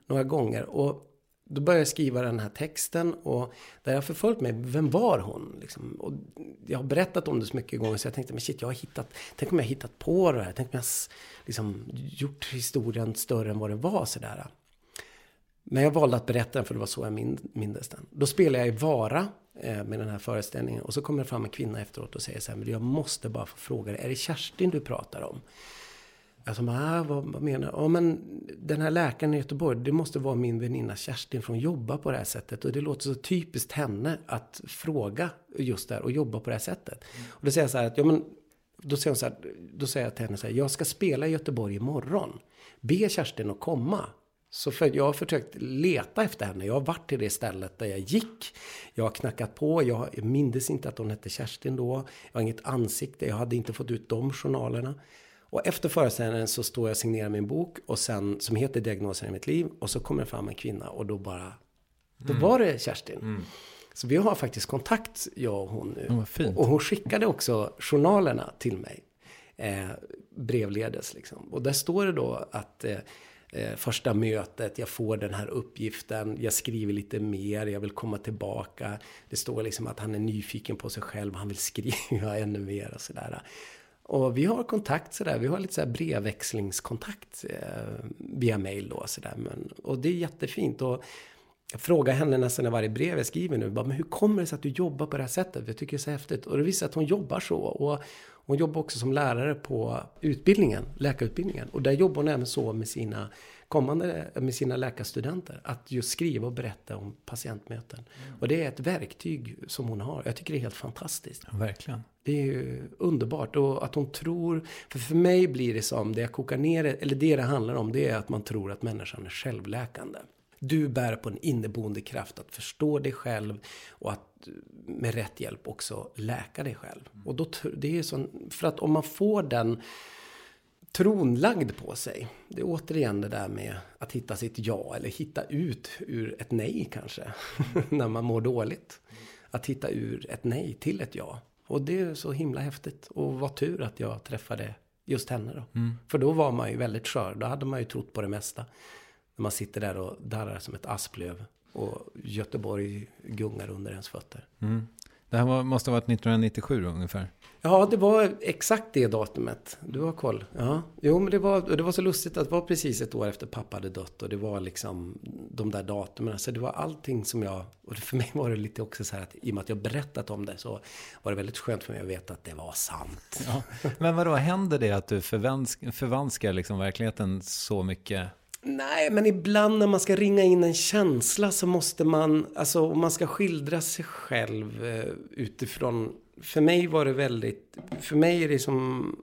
några gånger. Och då började jag skriva den här texten och där jag förföljt mig, vem var hon? Liksom, och jag har berättat om det så mycket gånger så jag tänkte, men shit, jag har hittat, tänk om jag har hittat på det här, tänk om jag liksom gjort historien större än vad den var sådär. Men jag valde att berätta den för det var så jag mindes den. Då spelade jag i Vara eh, med den här föreställningen och så kommer det fram en kvinna efteråt och säger så här, men jag måste bara få fråga dig, är det Kerstin du pratar om? Alltså, jag sa, ah, vad, vad menar du? Ja, men den här läkaren i Göteborg, det måste vara min väninna Kerstin från jobba på det här sättet. Och det låter så typiskt henne att fråga just där och jobba på det här sättet. Mm. Och då säger jag så här att, ja men, då säger, hon så här, då säger jag till henne så här, jag ska spela i Göteborg imorgon. Be Kerstin att komma. Så för, jag har försökt leta efter henne. Jag har varit till det stället där jag gick. Jag har knackat på. Jag mindes inte att hon hette Kerstin då. Jag har inget ansikte. Jag hade inte fått ut de journalerna. Och efter föreställningen så står jag och signerar min bok och sen, som heter Diagnosen i mitt liv. Och så kommer det fram en kvinna och då bara, då mm. var det Kerstin. Mm. Så vi har faktiskt kontakt, jag och hon nu. Oh, och hon skickade också journalerna till mig. Eh, brevledes liksom. Och där står det då att eh, eh, första mötet, jag får den här uppgiften, jag skriver lite mer, jag vill komma tillbaka. Det står liksom att han är nyfiken på sig själv, han vill skriva ännu mer och sådär. Och vi har kontakt sådär, vi har lite sådär brevväxlingskontakt eh, via mail då sådär. Men, och det är jättefint. Och jag frågar henne nästan i varje brev jag skriver nu, bara, men hur kommer det sig att du jobbar på det här sättet? Jag tycker det är så häftigt. Och det visar att hon jobbar så. Och hon jobbar också som lärare på utbildningen, läkarutbildningen. Och där jobbar hon även så med sina kommande, med sina läkarstudenter. Att just skriva och berätta om patientmöten. Mm. Och det är ett verktyg som hon har. Jag tycker det är helt fantastiskt. Ja, verkligen. Det är ju underbart. Och att hon tror, för för mig blir det som, det jag kokar ner eller det det handlar om, det är att man tror att människan är självläkande. Du bär på en inneboende kraft att förstå dig själv och att med rätt hjälp också läka dig själv. Och då, det är sån, för att om man får den tron lagd på sig. Det är återigen det där med att hitta sitt ja eller hitta ut ur ett nej kanske. när man mår dåligt. Att hitta ur ett nej till ett ja. Och det är så himla häftigt. Och vad tur att jag träffade just henne då. Mm. För då var man ju väldigt skör. Då hade man ju trott på det mesta. När man sitter där och darrar som ett asplöv. Och Göteborg gungar under ens fötter. Mm. Det här var, måste ha varit 1997 ungefär? Ja, det var exakt det datumet. Du har koll. Ja. Jo, men det var, det var så lustigt att det var precis ett år efter pappa hade dött. Och det var liksom de där datumen. Så det var allting som jag... Och för mig var det lite också så här att i och med att jag berättat om det så var det väldigt skönt för mig att veta att det var sant. Ja. Men vad då händer det att du förvansk, förvanskar liksom verkligheten så mycket? Nej, men ibland när man ska ringa in en känsla så måste man, alltså om man ska skildra sig själv eh, utifrån, för mig var det väldigt, för mig är det som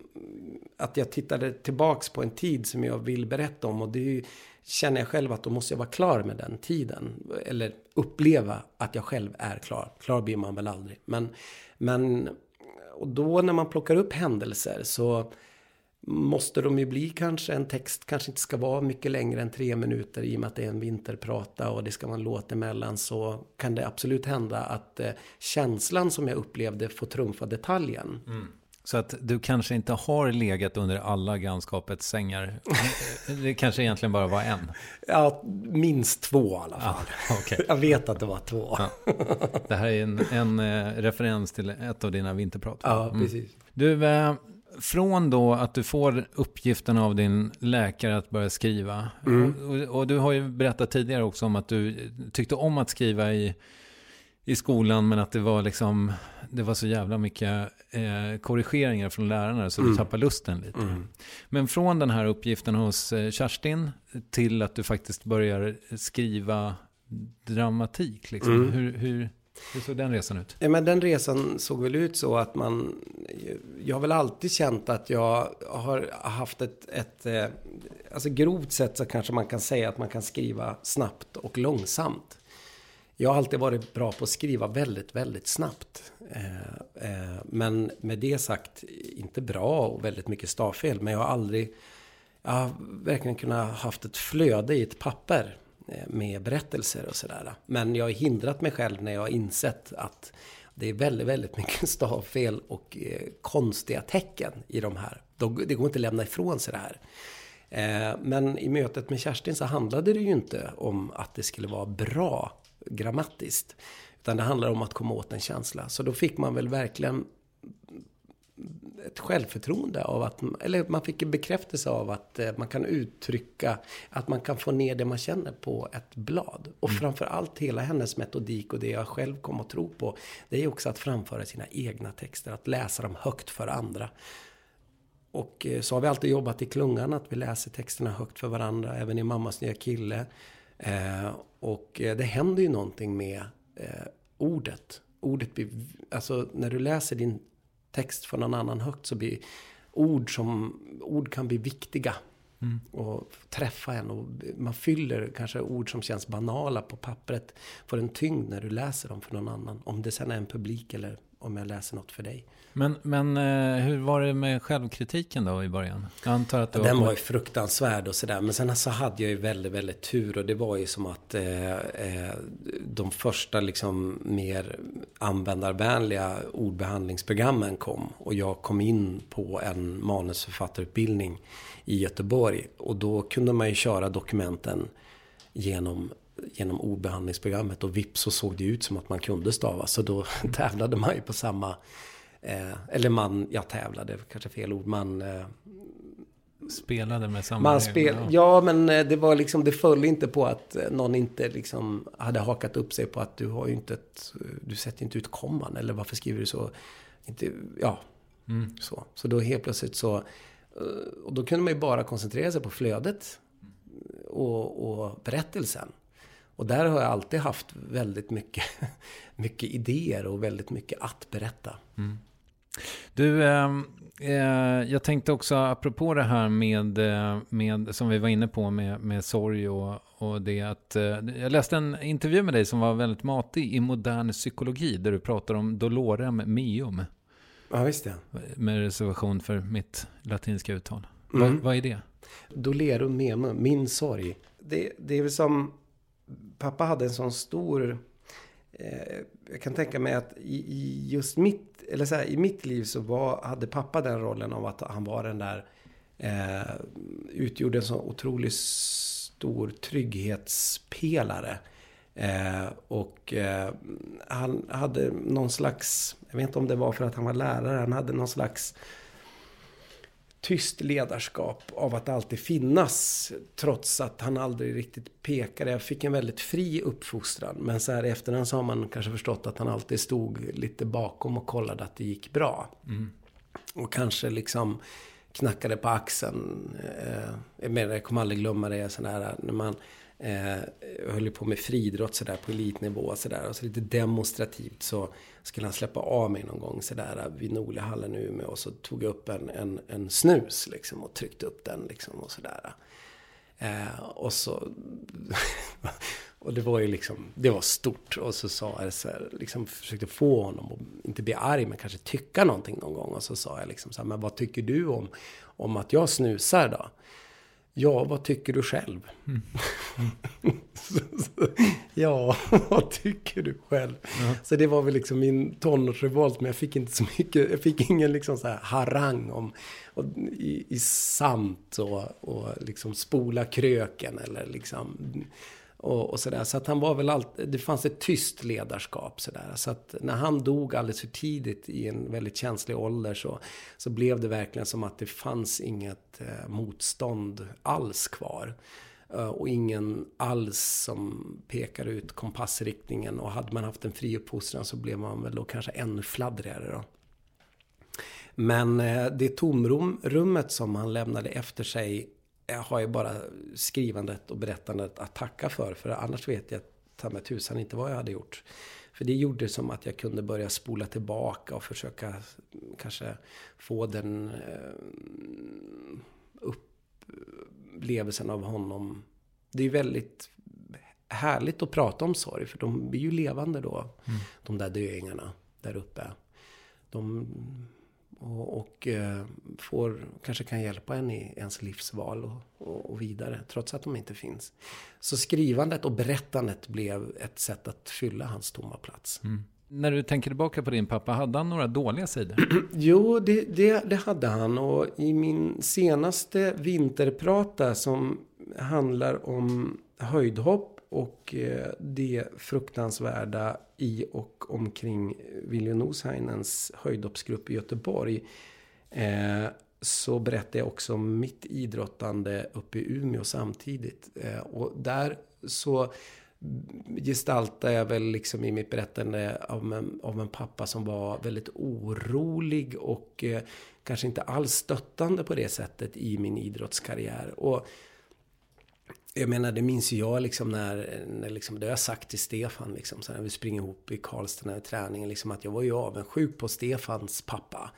att jag tittade tillbaks på en tid som jag vill berätta om och det känner jag själv att då måste jag vara klar med den tiden. Eller uppleva att jag själv är klar. Klar blir man väl aldrig. Men, men och då när man plockar upp händelser så måste de ju bli kanske. En text kanske inte ska vara mycket längre än tre minuter i och med att det är en vinterprata och det ska vara en låt emellan så kan det absolut hända att eh, känslan som jag upplevde får trumfa detaljen. Mm. Så att du kanske inte har legat under alla grannskapets sängar. Det kanske egentligen bara var en. Ja, minst två i alla fall. Ja, okay. Jag vet att det var två. Ja. Det här är en, en eh, referens till ett av dina vinterprat. Ja, precis. Mm. Du, eh, från då att du får uppgiften av din läkare att börja skriva. Mm. Och, och, du har ju berättat tidigare också om att du tyckte om att skriva i, i skolan men att det var liksom det var så jävla mycket eh, korrigeringar från lärarna så mm. du tappade lusten lite. Mm. Men från den här uppgiften hos eh, Kerstin till att du faktiskt börjar skriva dramatik. Liksom. Mm. Hur, hur, hur såg den resan ut? Ja, men den resan såg väl ut så att man... Jag har väl alltid känt att jag har haft ett... ett eh, alltså grovt sett så kanske man kan säga att man kan skriva snabbt och långsamt. Jag har alltid varit bra på att skriva väldigt, väldigt snabbt. Eh, eh, men med det sagt, inte bra och väldigt mycket stavfel. Men jag har aldrig... jag har verkligen kunnat haft ett flöde i ett papper Eh, med berättelser och sådär. Men jag har hindrat mig själv när jag har insett att det är väldigt, väldigt mycket stavfel och eh, konstiga tecken i de här. Det går inte att lämna ifrån sig det här. Eh, men i mötet med Kerstin så handlade det ju inte om att det skulle vara bra grammatiskt. Utan det handlar om att komma åt en känsla. Så då fick man väl verkligen ett självförtroende av att, eller man fick en bekräftelse av att eh, man kan uttrycka, att man kan få ner det man känner på ett blad. Och mm. framför allt hela hennes metodik och det jag själv kom att tro på, det är också att framföra sina egna texter, att läsa dem högt för andra. Och eh, så har vi alltid jobbat i klungan, att vi läser texterna högt för varandra, även i Mammas nya kille. Eh, och det händer ju någonting med ordet. Ordet blir, alltså när du läser din text för någon annan högt så blir ord som, ord kan bli viktiga. Mm. Och träffa en och man fyller kanske ord som känns banala på pappret. Får en tyngd när du läser dem för någon annan. Om det sen är en publik eller om jag läser något för dig. Men, men eh, hur var det med självkritiken då i början? Jag antar att ja, Den var ju fruktansvärd och sådär. Men sen så hade jag ju väldigt, väldigt tur. Och det var ju som att eh, eh, de första liksom mer användarvänliga ordbehandlingsprogrammen kom. Och jag kom in på en manusförfattarutbildning i Göteborg. Och då kunde man ju köra dokumenten genom genom ordbehandlingsprogrammet och vips så såg det ut som att man kunde stava. Så då tävlade man ju på samma Eh, eller man, jag tävlade, kanske fel ord, man... Eh, Spelade med samma man spel, ja. ja, men eh, det var liksom, det föll inte på att eh, någon inte liksom hade hakat upp sig på att du har ju inte ett, du sätter inte ut komman, eller varför skriver du så? Inte, ja, mm. så. Så då helt plötsligt så, eh, och då kunde man ju bara koncentrera sig på flödet och, och berättelsen. Och där har jag alltid haft väldigt mycket, mycket idéer och väldigt mycket att berätta. Mm. Du, eh, eh, jag tänkte också apropå det här med, eh, med som vi var inne på med, med sorg och, och det att eh, jag läste en intervju med dig som var väldigt matig i modern psykologi där du pratar om dolorem meum. Ja, visst det. Med reservation för mitt latinska uttal. Mm. Vad, vad är det? Dolerum meum, min sorg. Det, det är väl som pappa hade en sån stor Eh, jag kan tänka mig att i, just mitt, eller så här, i mitt liv så var, hade pappa den rollen av att han var den där, eh, utgjorde en sån otroligt stor trygghetspelare. Eh, och eh, han hade någon slags, jag vet inte om det var för att han var lärare, han hade någon slags tyst ledarskap av att alltid finnas. Trots att han aldrig riktigt pekade. Jag fick en väldigt fri uppfostran. Men så här i efterhand så har man kanske förstått att han alltid stod lite bakom och kollade att det gick bra. Mm. Och kanske liksom knackade på axeln. Eh, jag, menar, jag kommer aldrig glömma det. Sån här, när man eh, höll på med friidrott sådär på elitnivå. Sådär, och så lite demonstrativt så skulle han släppa av mig någon gång sådär äh, vid Nolihallen i Umeå. Och så tog jag upp en, en, en snus liksom och tryckte upp den liksom och sådär. Eh, och så... och det var ju liksom, det var stort. Och så sa jag så här, liksom försökte få honom att inte bli arg men kanske tycka någonting någon gång. Och så sa jag liksom så här, men vad tycker du om, om att jag snusar då? Ja, vad tycker du själv? Mm. Mm. ja, vad tycker du själv? Mm. Så det var väl liksom min tonårsrevolt, men jag fick inte så mycket, jag fick ingen liksom så här harang om, och, i, i samt och, och liksom spola kröken eller liksom och, och sådär. Så att han var väl alltid, det fanns ett tyst ledarskap sådär. Så att när han dog alldeles för tidigt i en väldigt känslig ålder så, så blev det verkligen som att det fanns inget eh, motstånd alls kvar. Eh, och ingen alls som pekar ut kompassriktningen. Och hade man haft en fri uppfostran så blev man väl då kanske ännu fladdrigare då. Men eh, det tomrummet som han lämnade efter sig jag har ju bara skrivandet och berättandet att tacka för. För annars vet jag ta med tusan inte vad jag hade gjort. För det gjorde som att jag kunde börja spola tillbaka och försöka kanske få den eh, upplevelsen av honom. Det är väldigt härligt att prata om sorg. För de blir ju levande då. Mm. De där döingarna där uppe. De och, och eh, får, kanske kan hjälpa en i ens livsval och, och, och, vidare, trots att de inte finns. Så skrivandet och berättandet blev ett sätt att fylla hans tomma plats. Mm. När du tänker tillbaka på din pappa, hade han några dåliga sidor? jo, det, det, det, hade han. Och i min senaste vinterprata som handlar om höjdhopp och eh, det fruktansvärda i och omkring William Noshainens höjdhoppsgrupp i Göteborg. Eh, så berättar jag också om mitt idrottande uppe i Umeå samtidigt. Eh, och där så gestaltar jag väl liksom i mitt berättande av en, av en pappa som var väldigt orolig och kanske inte alls stöttande på det sättet i min idrottskarriär. Och jag menar, det minns ju jag liksom när, när liksom, det har jag sagt till Stefan, liksom, så när vi springer ihop i Karlstad när träningen, liksom, att jag var ju avundsjuk på Stefans pappa.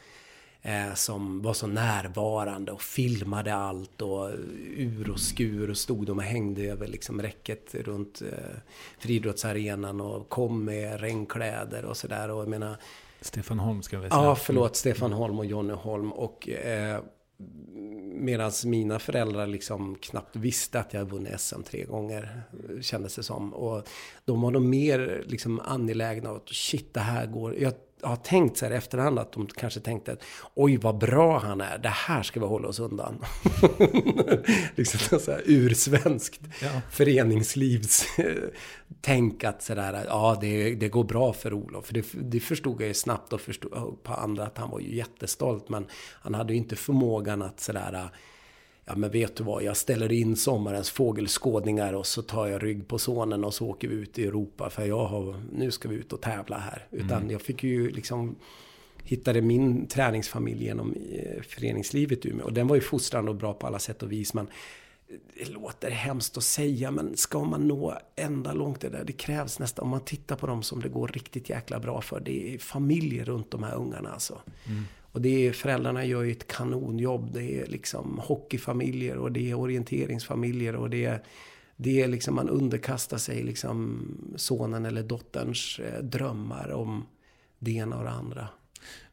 Eh, som var så närvarande och filmade allt och ur och skur och stod och hängde över liksom räcket runt eh, friidrottsarenan och kom med regnkläder och sådär. Och jag menar... Stefan Holm ska vi säga. Ja, förlåt. Stefan Holm och Jonny Holm. Och eh, Medan mina föräldrar liksom knappt visste att jag hade vunnit SM tre gånger, kändes det som. Och de var nog mer liksom angelägna att shit, det här går. Jag har tänkt så här efterhand att de kanske tänkte att oj vad bra han är, det här ska vi hålla oss undan. liksom så här ursvenskt ja. föreningslivs tänk att sådär, ja det, det går bra för Olof. För det, det förstod jag ju snabbt och förstod på andra att han var ju jättestolt. Men han hade ju inte förmågan att sådär ja men vet du vad, jag ställer in sommarens fågelskådningar och så tar jag rygg på sonen och så åker vi ut i Europa för jag har, nu ska vi ut och tävla här. Utan mm. jag fick ju liksom hittade min träningsfamilj genom eh, föreningslivet i Umeå. Och den var ju fostrande och bra på alla sätt och vis. Men det låter hemskt att säga, men ska man nå ända långt det där, det krävs nästan, om man tittar på dem som det går riktigt jäkla bra för, det är familjer runt de här ungarna alltså. Mm. Och det är, föräldrarna gör ju ett kanonjobb. Det är liksom hockeyfamiljer och det är orienteringsfamiljer och det är, det är liksom man underkastar sig liksom sonen eller dotterns eh, drömmar om det ena och det andra.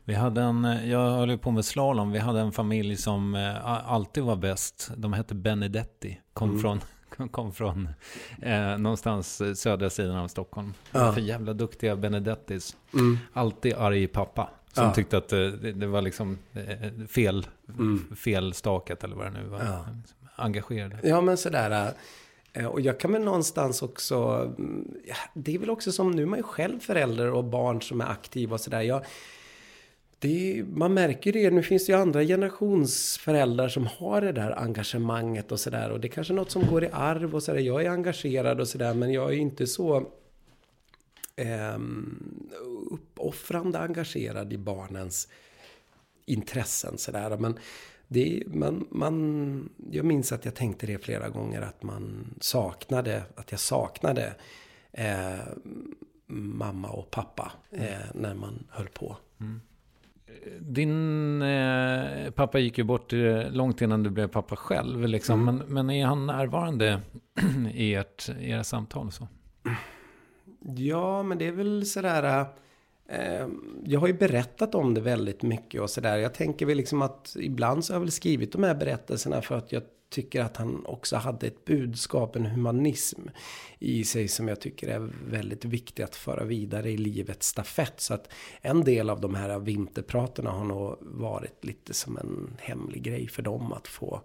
Vi hade en, jag höll på med slalom, vi hade en familj som eh, alltid var bäst. De hette Benedetti, kom mm. från kom från eh, någonstans södra sidan av Stockholm. Ja. För jävla duktiga Benedettis. Mm. Alltid arg pappa. Som ja. tyckte att det, det, var liksom eh, fel, mm. felstakat eller vad det nu var. Ja. Engagerade. Ja, men sådär. Eh, och jag kan väl någonstans också... Mm, det är väl också som nu man är själv förälder och barn som är aktiva och sådär. man märker det, nu finns det ju andra generationsföräldrar som har det där engagemanget och sådär. Och det är kanske något som går i arv och sådär. Jag är engagerad och sådär, men jag är inte så eh, uppoffrande engagerad i barnens intressen. Sådär. Men det, man, man, jag minns att jag tänkte det flera gånger att man saknade, att jag saknade eh, mamma och pappa eh, när man höll på. Mm. Din eh, pappa gick ju bort eh, långt innan du blev pappa själv. Liksom. Mm. Men, men är han närvarande i ert, era samtal? Så? Ja, men det är väl sådär... Eh, jag har ju berättat om det väldigt mycket och sådär. Jag tänker väl liksom att ibland så har jag väl skrivit de här berättelserna för att jag tycker att han också hade ett budskap, en humanism i sig som jag tycker är väldigt viktig att föra vidare i livets stafett. Så att en del av de här vinterpraterna har nog varit lite som en hemlig grej för dem att få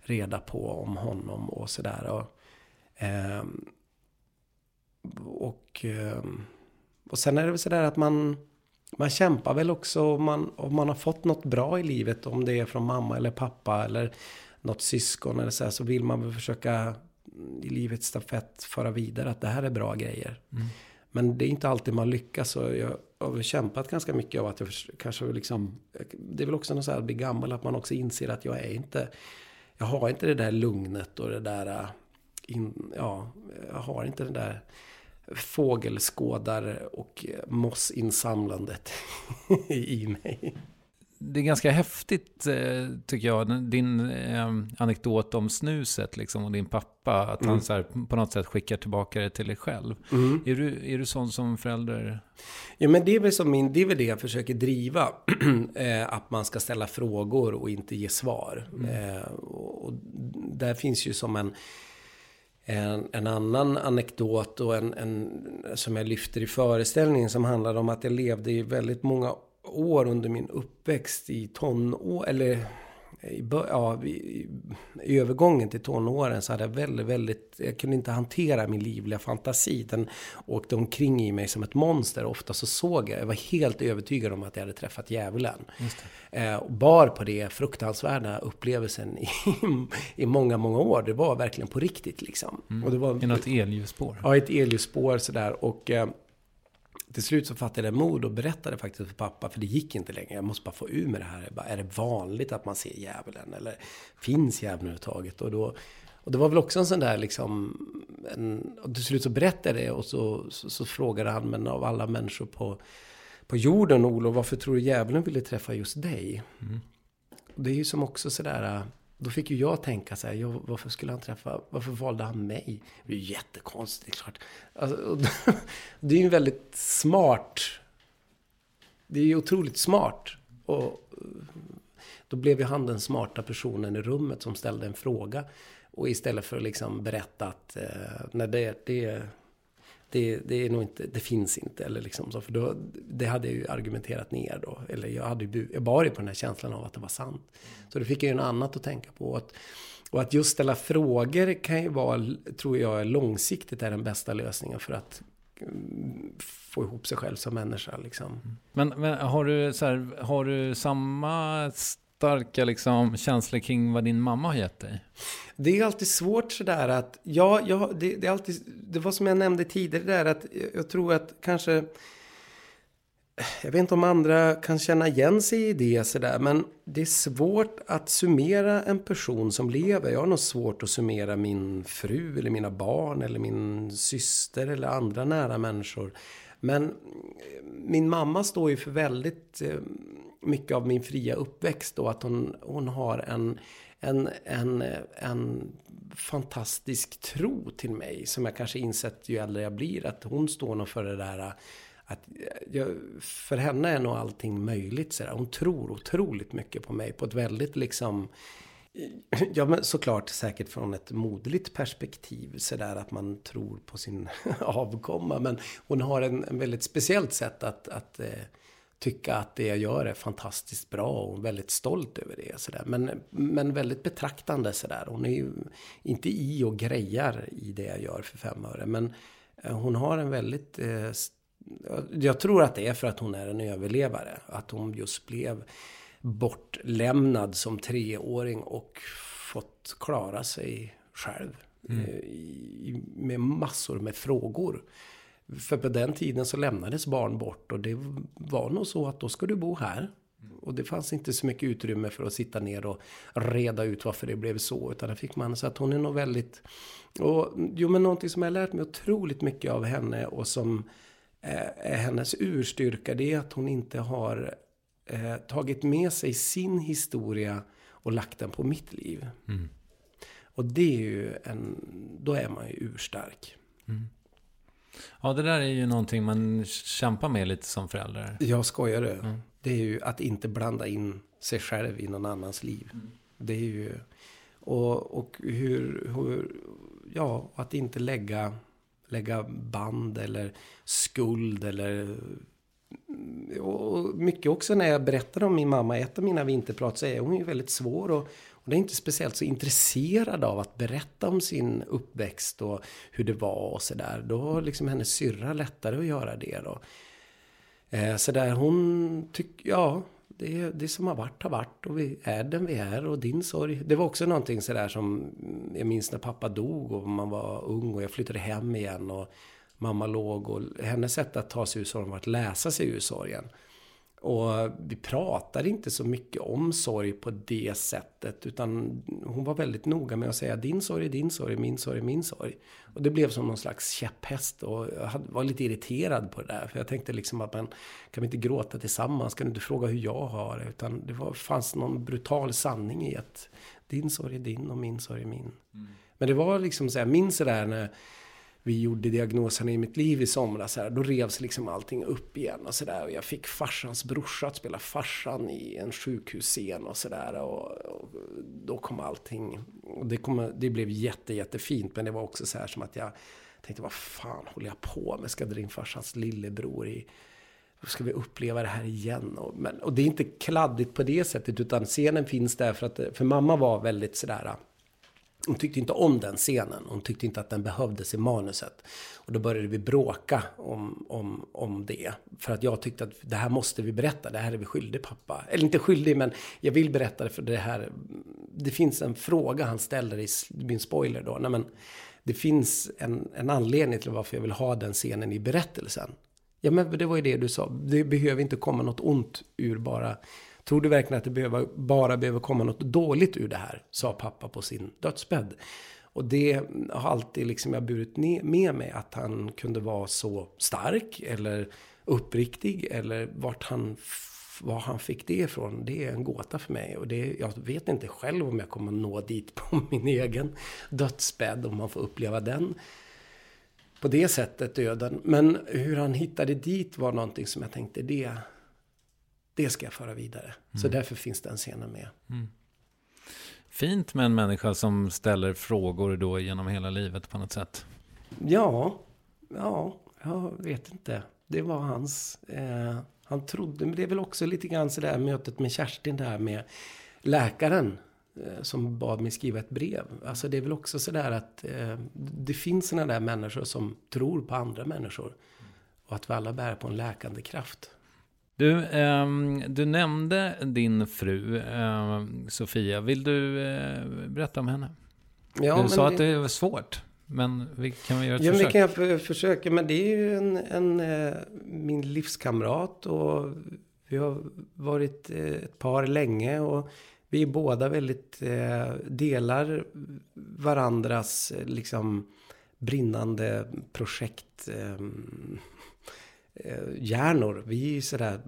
reda på om honom och sådär. Eh, och, ehm, och sen är det väl sådär att man, man kämpar väl också om man, om man har fått något bra i livet. Om det är från mamma eller pappa eller något syskon eller så här, Så vill man väl försöka i livets stafett föra vidare att det här är bra grejer. Mm. Men det är inte alltid man lyckas. Och jag har kämpat ganska mycket av att jag kanske liksom... Det är väl också något så här att bli gammal. Att man också inser att jag är inte... Jag har inte det där lugnet och det där... In, ja, jag har inte det där fågelskådare och mossinsamlandet i mig. det är ganska häftigt, eh, tycker jag, din eh, anekdot om snuset liksom, och din pappa. Att mm. han så här, på något sätt skickar tillbaka det till dig själv. Mm. Är, du, är du sån som förälder? Ja, men det är väl, som min, det, är väl det jag försöker driva. eh, att man ska ställa frågor och inte ge svar. Mm. Eh, och där finns ju som en... En, en, annan anekdot och en, en, som jag lyfter i föreställningen som handlade om att jag levde i väldigt många år under min uppväxt i tonår, eller i, ja, i, i, övergången till tonåren så hade jag väldigt, väldigt, jag kunde inte hantera min livliga fantasi. Den åkte omkring i mig som ett monster. Ofta så såg jag, jag var helt övertygad om att jag hade träffat djävulen. Eh, och bar på det fruktansvärda upplevelsen i, i många, många år. Det var verkligen på riktigt liksom. Mm. Och det var, I något elljusspår? Ja, ett elljusspår sådär. Och eh, till slut så fattade jag mod och berättade faktiskt för pappa, för det gick inte längre. Jag måste bara få ur med det här. Bara, är det vanligt att man ser djävulen? Eller finns djävulen överhuvudtaget? Och, då, och det var väl också en sån där liksom... En, och till slut så berättade jag det och så, så, så, frågade han, men av alla människor på, på jorden, Olof, varför tror du djävulen ville träffa just dig? Mm. Och det är ju som också sådär då fick ju jag tänka så här, ja, varför skulle han träffa, varför valde han mig? Det är ju jättekonstigt, klart. Alltså, det är ju väldigt smart. Det är ju otroligt smart. Och eh, då blev ju han den smarta personen i rummet som ställde en fråga. Och istället för att liksom berätta att, eh, nej det, det, det, det, är nog inte, det finns inte. Eller liksom så, för då, det hade jag ju argumenterat ner då. Eller jag, hade ju, jag bar ju på den här känslan av att det var sant. Så då fick jag ju något annat att tänka på. Att, och att just ställa frågor kan ju vara, tror jag, långsiktigt är den bästa lösningen för att mm, få ihop sig själv som människa. Liksom. Men, men har, du, så här, har du samma starka liksom, känslor kring vad din mamma har gett dig? Det är alltid svårt sådär att, ja, ja det, det, är alltid, det var som jag nämnde tidigare där att jag tror att kanske, jag vet inte om andra kan känna igen sig i det sådär, men det är svårt att summera en person som lever. Jag har nog svårt att summera min fru eller mina barn eller min syster eller andra nära människor. Men min mamma står ju för väldigt eh, mycket av min fria uppväxt och att hon, hon har en, en, en, en fantastisk tro till mig som jag kanske insett ju äldre jag blir. Att hon står nog för det där att jag, för henne är nog allting möjligt. Så Hon tror otroligt mycket på mig på ett väldigt liksom Ja, men såklart säkert från ett moderligt perspektiv sådär att man tror på sin avkomma. Men hon har en, en väldigt speciellt sätt att, att eh, tycka att det jag gör är fantastiskt bra och väldigt stolt över det. Så där. Men, men väldigt betraktande sådär. Hon är ju inte i och grejar i det jag gör för fem öre. Men eh, hon har en väldigt... Eh, jag tror att det är för att hon är en överlevare. Att hon just blev bortlämnad som treåring och fått klara sig själv. Mm. Eh, I, med massor med frågor. För på den tiden så lämnades barn bort och det var nog så att då ska du bo här. Och det fanns inte så mycket utrymme för att sitta ner och reda ut varför det blev så. Utan det fick man. Så att hon är nog väldigt... Och, jo men någonting som jag har lärt mig otroligt mycket av henne och som är hennes urstyrka. Det är att hon inte har eh, tagit med sig sin historia och lagt den på mitt liv. Mm. Och det är ju en... Då är man ju urstark. Mm. Ja, det där är ju någonting man kämpar med lite som förälder. Jag skojar det. Mm. Det är ju att inte blanda in sig själv i någon annans liv. Mm. Det är ju... Och, och hur, hur... Ja, att inte lägga, lägga band eller skuld eller... Och mycket också när jag berättar om min mamma, ett av mina vinterprat, så är hon ju väldigt svår och hon är inte speciellt så intresserad av att berätta om sin uppväxt och hur det var och sådär. Då har liksom hennes syrra lättare att göra det då. Eh, så där hon tycker, ja, det, det som har varit har varit och vi är den vi är och din sorg. Det var också någonting sådär som jag minns när pappa dog och man var ung och jag flyttade hem igen och mamma låg och hennes sätt att ta sig ur sorgen var att läsa sig ur sorgen. Och vi pratade inte så mycket om sorg på det sättet. Utan hon var väldigt noga med att säga din sorg är din sorg, min sorg är min sorg. Och det blev som någon slags käpphäst. Och jag var lite irriterad på det där. För jag tänkte liksom att man kan vi inte gråta tillsammans? Kan du inte fråga hur jag har det? Utan det var, fanns någon brutal sanning i att din sorg är din och min sorg är min. Mm. Men det var liksom så jag minns det där när vi gjorde diagnoserna i mitt liv i somras. Här, då revs liksom allting upp igen och sådär. Och jag fick farsans brorsa att spela farsan i en sjukhusscen och sådär. Och, och, då kom allting. Och det, kom, det blev jätte, jättefint. Men det var också så här som att jag tänkte, vad fan håller jag på med? Ska dra in farsans lillebror i... Ska vi uppleva det här igen? Och, men, och det är inte kladdigt på det sättet. Utan scenen finns där för att... För mamma var väldigt sådär hon tyckte inte om den scenen. Hon tyckte inte att den behövdes i manuset. Och då började vi bråka om, om, om det. För att jag tyckte att det här måste vi berätta. Det här är vi skyldig pappa. Eller inte skyldig, men jag vill berätta det för det här. Det finns en fråga han ställer i min spoiler då. Nej, men det finns en, en anledning till varför jag vill ha den scenen i berättelsen. Ja, men det var ju det du sa. Det behöver inte komma något ont ur bara Tror du verkligen att det behöver, bara behöver komma något dåligt ur det här? Sa pappa på sin dödsbädd. Och det har alltid liksom jag burit med mig att han kunde vara så stark eller uppriktig eller vart han, var han fick det ifrån. Det är en gåta för mig och det, jag vet inte själv om jag kommer nå dit på min egen dödsbädd om man får uppleva den på det sättet döden. Men hur han hittade dit var någonting som jag tänkte det det ska jag föra vidare. Mm. Så därför finns den scenen med. Mm. Fint med en människa som ställer frågor då genom hela livet på något sätt. Ja, ja, jag vet inte. Det var hans... Eh, han trodde, men det är väl också lite grann sådär mötet med Kerstin där med läkaren eh, som bad mig skriva ett brev. Alltså det är väl också sådär att eh, det finns sådana där människor som tror på andra människor. Och att vi alla bär på en läkande kraft. Du, eh, du nämnde din fru eh, Sofia. Vill du eh, berätta om henne? Ja, du sa det... att det var svårt. Men vi kan vi göra ett ja, försök? Ja, vi kan försöka. Men det är ju en, en, eh, min livskamrat. Och vi har varit eh, ett par länge. Och vi är båda väldigt delar varandras liksom brinnande projekt. Eh, hjärnor. Vi är sådär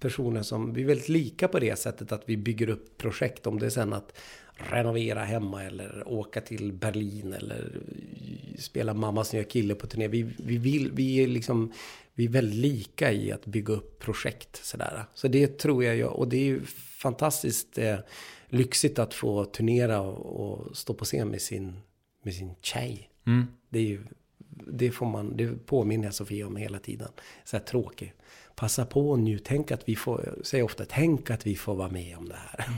personer som, vi är väldigt lika på det sättet att vi bygger upp projekt. Om det är sen att renovera hemma eller åka till Berlin eller spela mammas nya kille på turné. Vi, vi, vill, vi är liksom, vi är väldigt lika i att bygga upp projekt sådär. Så det tror jag, och det är ju fantastiskt eh, lyxigt att få turnera och, och, stå på scen med sin, med sin tjej. Mm. Det är ju det, får man, det påminner jag Sofia om hela tiden. Så här tråkigt. Passa på nu, tänk att vi får, säger ofta, tänk att vi får vara med om det här.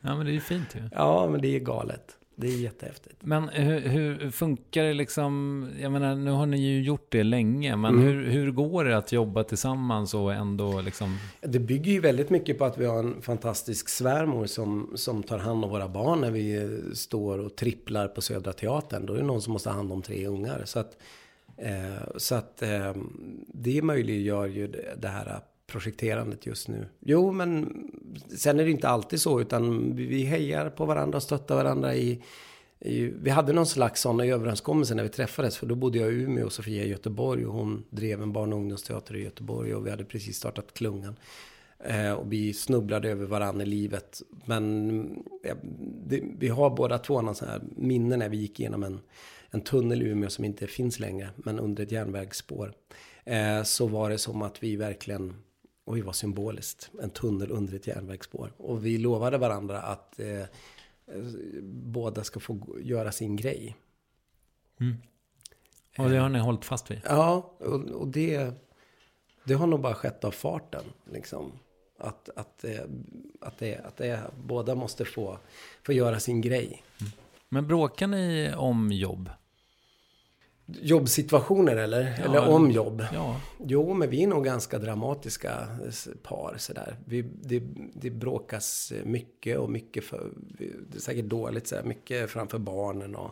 Ja men det är ju fint ju. Ja men det är galet. Det är jättehäftigt. Men hur, hur, funkar det liksom, jag menar nu har ni ju gjort det länge, men mm. hur, hur går det att jobba tillsammans och ändå liksom? Det bygger ju väldigt mycket på att vi har en fantastisk svärmor som, som tar hand om våra barn när vi står och tripplar på Södra Teatern. Då är det någon som måste ha hand om tre ungar. Så att, eh, så att eh, det möjliggör ju det, det här projekterandet just nu. Jo, men sen är det inte alltid så, utan vi hejar på varandra och stöttar varandra i, i vi hade någon slags sådana överenskommelser när vi träffades, för då bodde jag i Umeå och Sofia i Göteborg och hon drev en barn och ungdomsteater i Göteborg och vi hade precis startat Klungan. Eh, och vi snubblade över varandra i livet. Men ja, det, vi har båda två någon sån här minne när vi gick igenom en, en tunnel i Umeå som inte finns längre, men under ett järnvägsspår. Eh, så var det som att vi verkligen Oj, vad symboliskt. En tunnel under ett järnvägsspår. Och vi lovade varandra att eh, båda ska få göra sin grej. Mm. Och det har ni hållit fast vid? Ja, och, och det, det har nog bara skett av farten. Liksom. Att, att, eh, att, det, att det, båda måste få, få göra sin grej. Mm. Men bråkar ni om jobb? Jobbsituationer eller? Ja, eller om jobb? Ja. Jo, men vi är nog ganska dramatiska par sådär. Vi, det, det bråkas mycket och mycket för... Det är säkert dåligt sådär. Mycket framför barnen och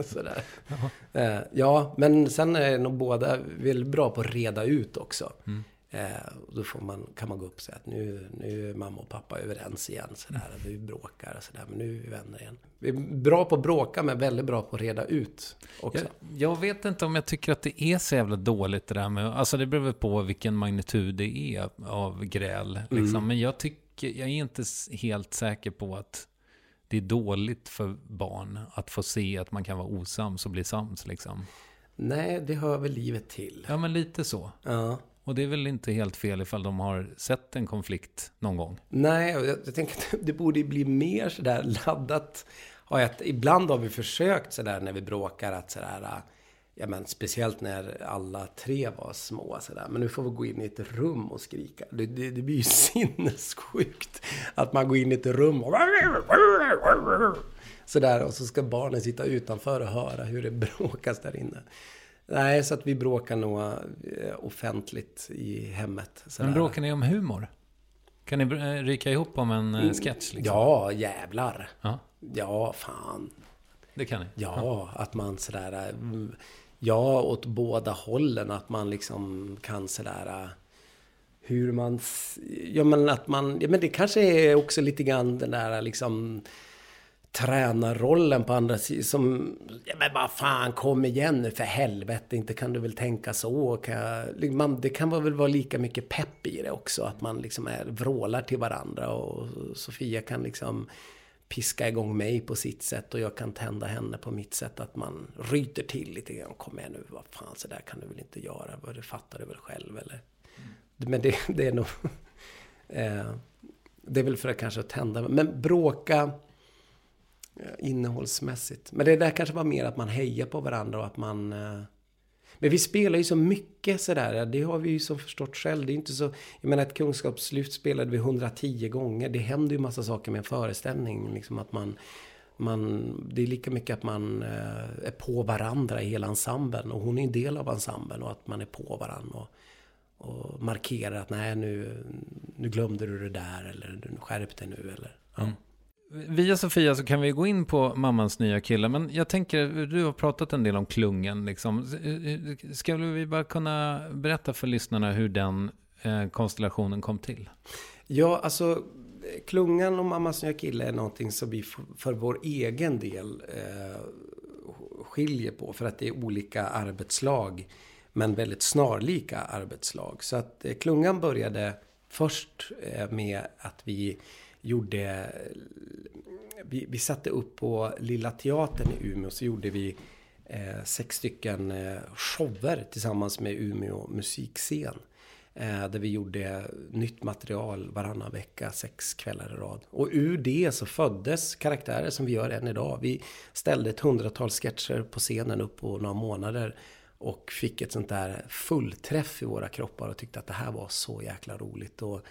sådär. Ja. Eh, ja, men sen är nog båda väldigt bra på att reda ut också. Mm. Eh, och då får man, kan man gå upp och säga att nu, nu är mamma och pappa överens igen. Sådär. Vi bråkar och sådär, men nu är vi vänner igen. Vi är bra på att bråka, men väldigt bra på att reda ut också. Jag, jag vet inte om jag tycker att det är så jävla dåligt det där med... Alltså det beror på vilken magnitud det är av gräl. Liksom. Mm. Men jag tycker... Jag är inte helt säker på att det är dåligt för barn att få se att man kan vara osams och bli sams liksom. Nej, det hör väl livet till. Ja, men lite så. Ja. Och det är väl inte helt fel ifall de har sett en konflikt någon gång. Nej, och jag, jag tänker att det borde bli mer sådär laddat. Och att ibland har vi försökt sådär när vi bråkar att sådär, äh, ja men speciellt när alla tre var små sådär. Men nu får vi gå in i ett rum och skrika. Det, det, det blir ju sinnessjukt att man går in i ett rum och sådär och så ska barnen sitta utanför och höra hur det bråkas där inne. Nej, så att vi bråkar nog eh, offentligt i hemmet. sådär. Men bråkar ni om humor? Kan ni eh, ryka ihop om en eh, sketch? Liksom? Ja, jävlar. Ja. Ja, fan. Det kan ni? Ja, att man sådär... mm, Ja, åt båda hållen. Att man liksom kan sådär... Hur man... Ja, men att man... Ja, men det kanske är också lite grann den där liksom... Tränarrollen på andra sidan som... Ja, men vad fan, kom igen nu för helvete. Inte kan du väl tänka så. Kan jag, liksom, man, det kan väl vara lika mycket pepp i det också. Att man liksom är, vrålar till varandra. Och Sofia kan liksom piska igång mig på sitt sätt och jag kan tända henne på mitt sätt. Att man ryter till lite grann. Kom igen nu, vad fan så där kan du väl inte göra. Vad Det fattar du väl själv eller? Men det, det är nog... eh, det är väl för att kanske tända. Men bråka Eh, innehållsmässigt. Men det där kanske var mer att man hejar på varandra och att man... Eh, men vi spelar ju så mycket sådär. Det har vi ju så förstått själv. Det är inte så... Jag menar ett kunskapslyft spelade vi 110 gånger. Det händer ju massa saker med en föreställning. Liksom att man... man det är lika mycket att man eh, är på varandra i hela ensemblen. Och hon är en del av ensemblen och att man är på varandra. Och, och markerar att nej nu, nu glömde du det där eller skärp dig nu eller... Ja. Mm. Via Sofia så kan vi gå in på mammans nya kille. Men jag tänker, du har pratat en del om klungen. Liksom. Eh, eh, ska vi bara kunna berätta för lyssnarna hur den eh, konstellationen kom till? Ja, alltså klungan och mammas nya kille är någonting som vi för vår egen del eh, skiljer på. För att det är olika arbetslag. Men väldigt snarlika arbetslag. Så att eh, klungan började först eh, med att vi gjorde... Vi, vi satte upp på Lilla Teatern i Umeå så gjorde vi eh, sex stycken eh, shower tillsammans med Umeå musikscen. Eh, där vi gjorde nytt material varannan vecka, sex kvällar i rad. Och ur det så föddes karaktärer som vi gör än idag. Vi ställde ett hundratal sketcher på scenen upp på några månader. Och fick ett sånt där fullträff i våra kroppar och tyckte att det här var så jäkla roligt. Och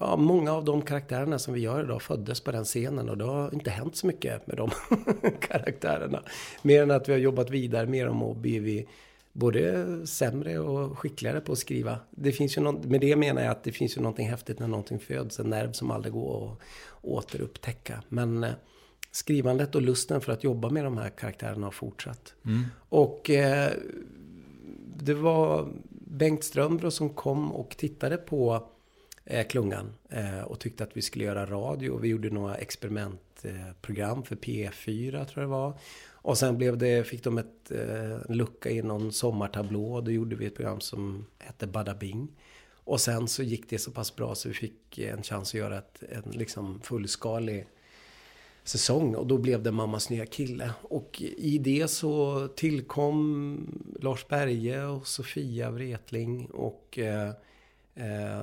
ja, många av de karaktärerna som vi gör idag föddes på den scenen och det har inte hänt så mycket med de karaktärerna. Mer än att vi har jobbat vidare med dem och blivit både sämre och skickligare på att skriva. Det finns ju något, med det menar jag att det finns ju någonting häftigt när någonting föds, en nerv som aldrig går att återupptäcka. Men eh, skrivandet och lusten för att jobba med de här karaktärerna har fortsatt. Mm. Och eh, det var Bengt Strömbro som kom och tittade på eh, Klungan eh, och tyckte att vi skulle göra radio. Vi gjorde några experimentprogram för P4 tror jag det var. Och sen blev det, fick de ett, eh, en lucka i någon sommartablå. Då gjorde vi ett program som hette Bada Bing. Och sen så gick det så pass bra så vi fick en chans att göra ett, en liksom fullskalig säsong och då blev det Mammas nya kille. Och i det så tillkom Lars Berge och Sofia Wretling och, eh, eh,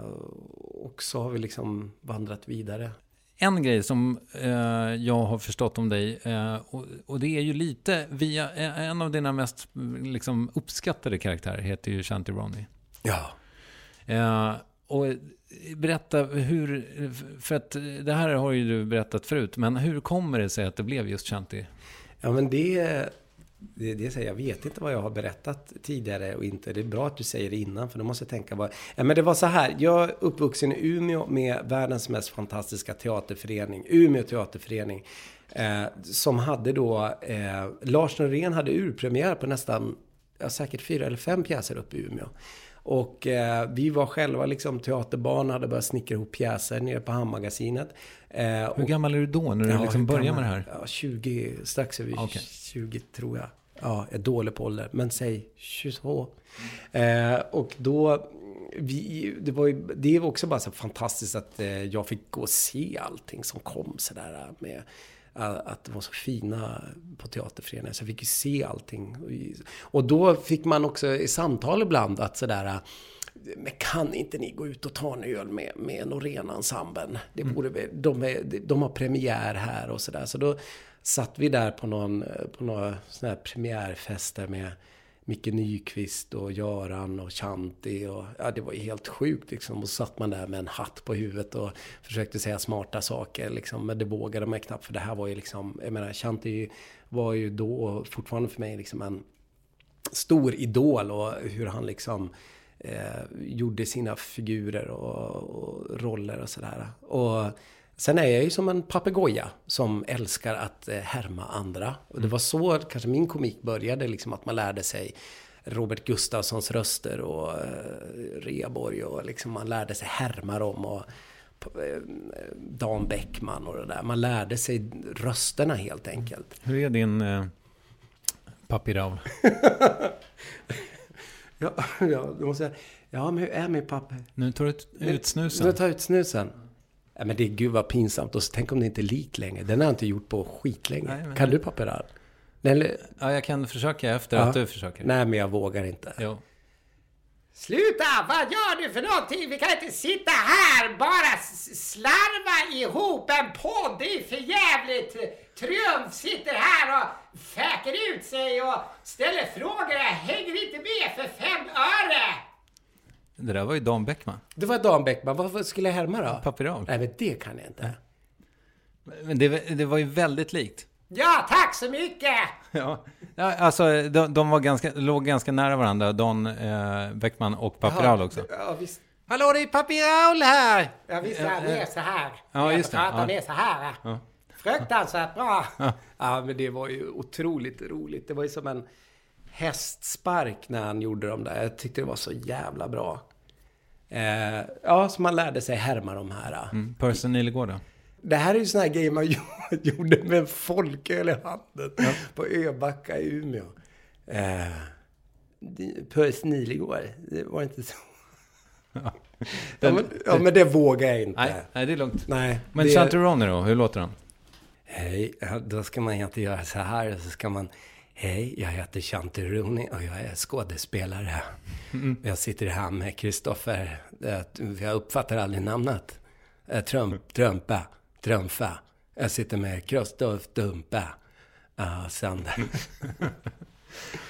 och så har vi liksom vandrat vidare. En grej som eh, jag har förstått om dig, eh, och, och det är ju lite via eh, en av dina mest mm, liksom, uppskattade karaktärer, heter ju Shanti Ronny. Ja. Eh, och berätta hur, för att det här har ju du berättat förut, men hur kommer det sig att det blev just Shanti? Ja men det, det, det säger jag vet inte vad jag har berättat tidigare och inte. Det är bra att du säger det innan för då måste jag tänka vad... Ja, men det var så här, jag är uppvuxen i Umeå med världens mest fantastiska teaterförening, Umeå teaterförening. Eh, som hade då, eh, Lars Norén hade urpremiär på nästan, ja, säkert fyra eller fem pjäser uppe i Umeå. Och eh, vi var själva liksom teaterbarn, hade börjat snickra ihop pjäser nere på Hamnmagasinet. Eh, Hur och- gammal är du då när du Ja, liksom börjar med det här? Ja, 20, strax över Okej. 20 tror jag. Ja, jag är dålig på ålder, men säg 22. Eh, och då, vi, det var ju, det var också bara så fantastiskt att eh, jag fick gå och se allting som kom sådär med att det var så fina på teaterföreningen. Så jag fick ju se allting. Och då fick man också i samtal ibland att sådär men kan inte ni gå ut och ta en öl med, med? Det borde vi, de, är, de har premiär här och sådär. Så då satt vi där på, någon, på några sådana här premiärfester med Micke Nyqvist och Göran och Chanti. Och, ja, det var ju helt sjukt liksom. Och så satt man där med en hatt på huvudet och försökte säga smarta saker. Liksom. Men det vågade man knappt. För det här var ju liksom, jag menar Chanti var ju då och fortfarande för mig liksom en stor idol. Och hur han liksom eh, gjorde sina figurer och, och roller och sådär. Och sen är jag ju som en papegoja som älskar att eh, härma andra. Och det var så kanske min komik började, liksom att man lärde sig Robert Gustafssons röster och eh, Reborg och liksom man lärde sig härma dem och eh, Dan Bäckman och det där. Man lärde sig rösterna helt enkelt. Hur är din eh, Papi Raul? Ja, ja, då måste jag... Ja, men hur är min pappa? Nu tar du ut snusen. Nu tar jag ut snusen. Men det är gud vad pinsamt. Och så, tänk om det inte är lik längre. Den har jag inte gjort på skitlänge. Nej, Kan du papperar? Eller... Ja, jag kan försöka efter Ja. att du försöker. Nej, men jag vågar inte. Jo. Sluta! Vad gör du för någonting? Vi kan inte sitta här bara slarva ihop en podd. Det är för jävligt. Triumf sitter här och fäker ut sig och ställer frågor. Jag hänger inte med för fem öre. Det där var ju Dan Bäckman. Det var Dan Bäckman. Vad skulle jag härma då? Papi Raul. Nej, men det kan jag inte. Men det, det var ju väldigt likt. Ja, tack så mycket! Ja, ja alltså de, de var ganska, låg ganska nära varandra, Dan eh, Bäckman och Papi Jaha. Också. Ja, visst. Hallå, det är Papi Raul här! Ja, visst är han Eh, eh. med så här. Ja, just det. Ja. med så här. Ja. Fruktansvärt bra. Ja, men det var ju otroligt roligt. Det var ju som en hästspark när han gjorde dem där. Jag tyckte det var så jävla bra. Eh, ja, så man lärde sig härma de här. Mm. Percy Nilegård då? Det här är ju såna här grejer man gjorde med en folköl i handen på Öbacka i Umeå. Eh, det- Percy Nilegård, det var inte så. Ja, men, ja, men det vågar jag inte. Nej, nej, det är lugnt. Nej, Men det- Chanturoni då, hur låter han? Hej, ja, då ska man inte göra så här. Så ska man, hej, jag heter Chanturoni och jag är skådespelare. Mm. Jag sitter här med Kristoffer, eh, jag uppfattar aldrig namnet. Eh, Trump, Trumpa, Trumfa. Jag sitter med Kristoffer Dumpa. Ja, Sander.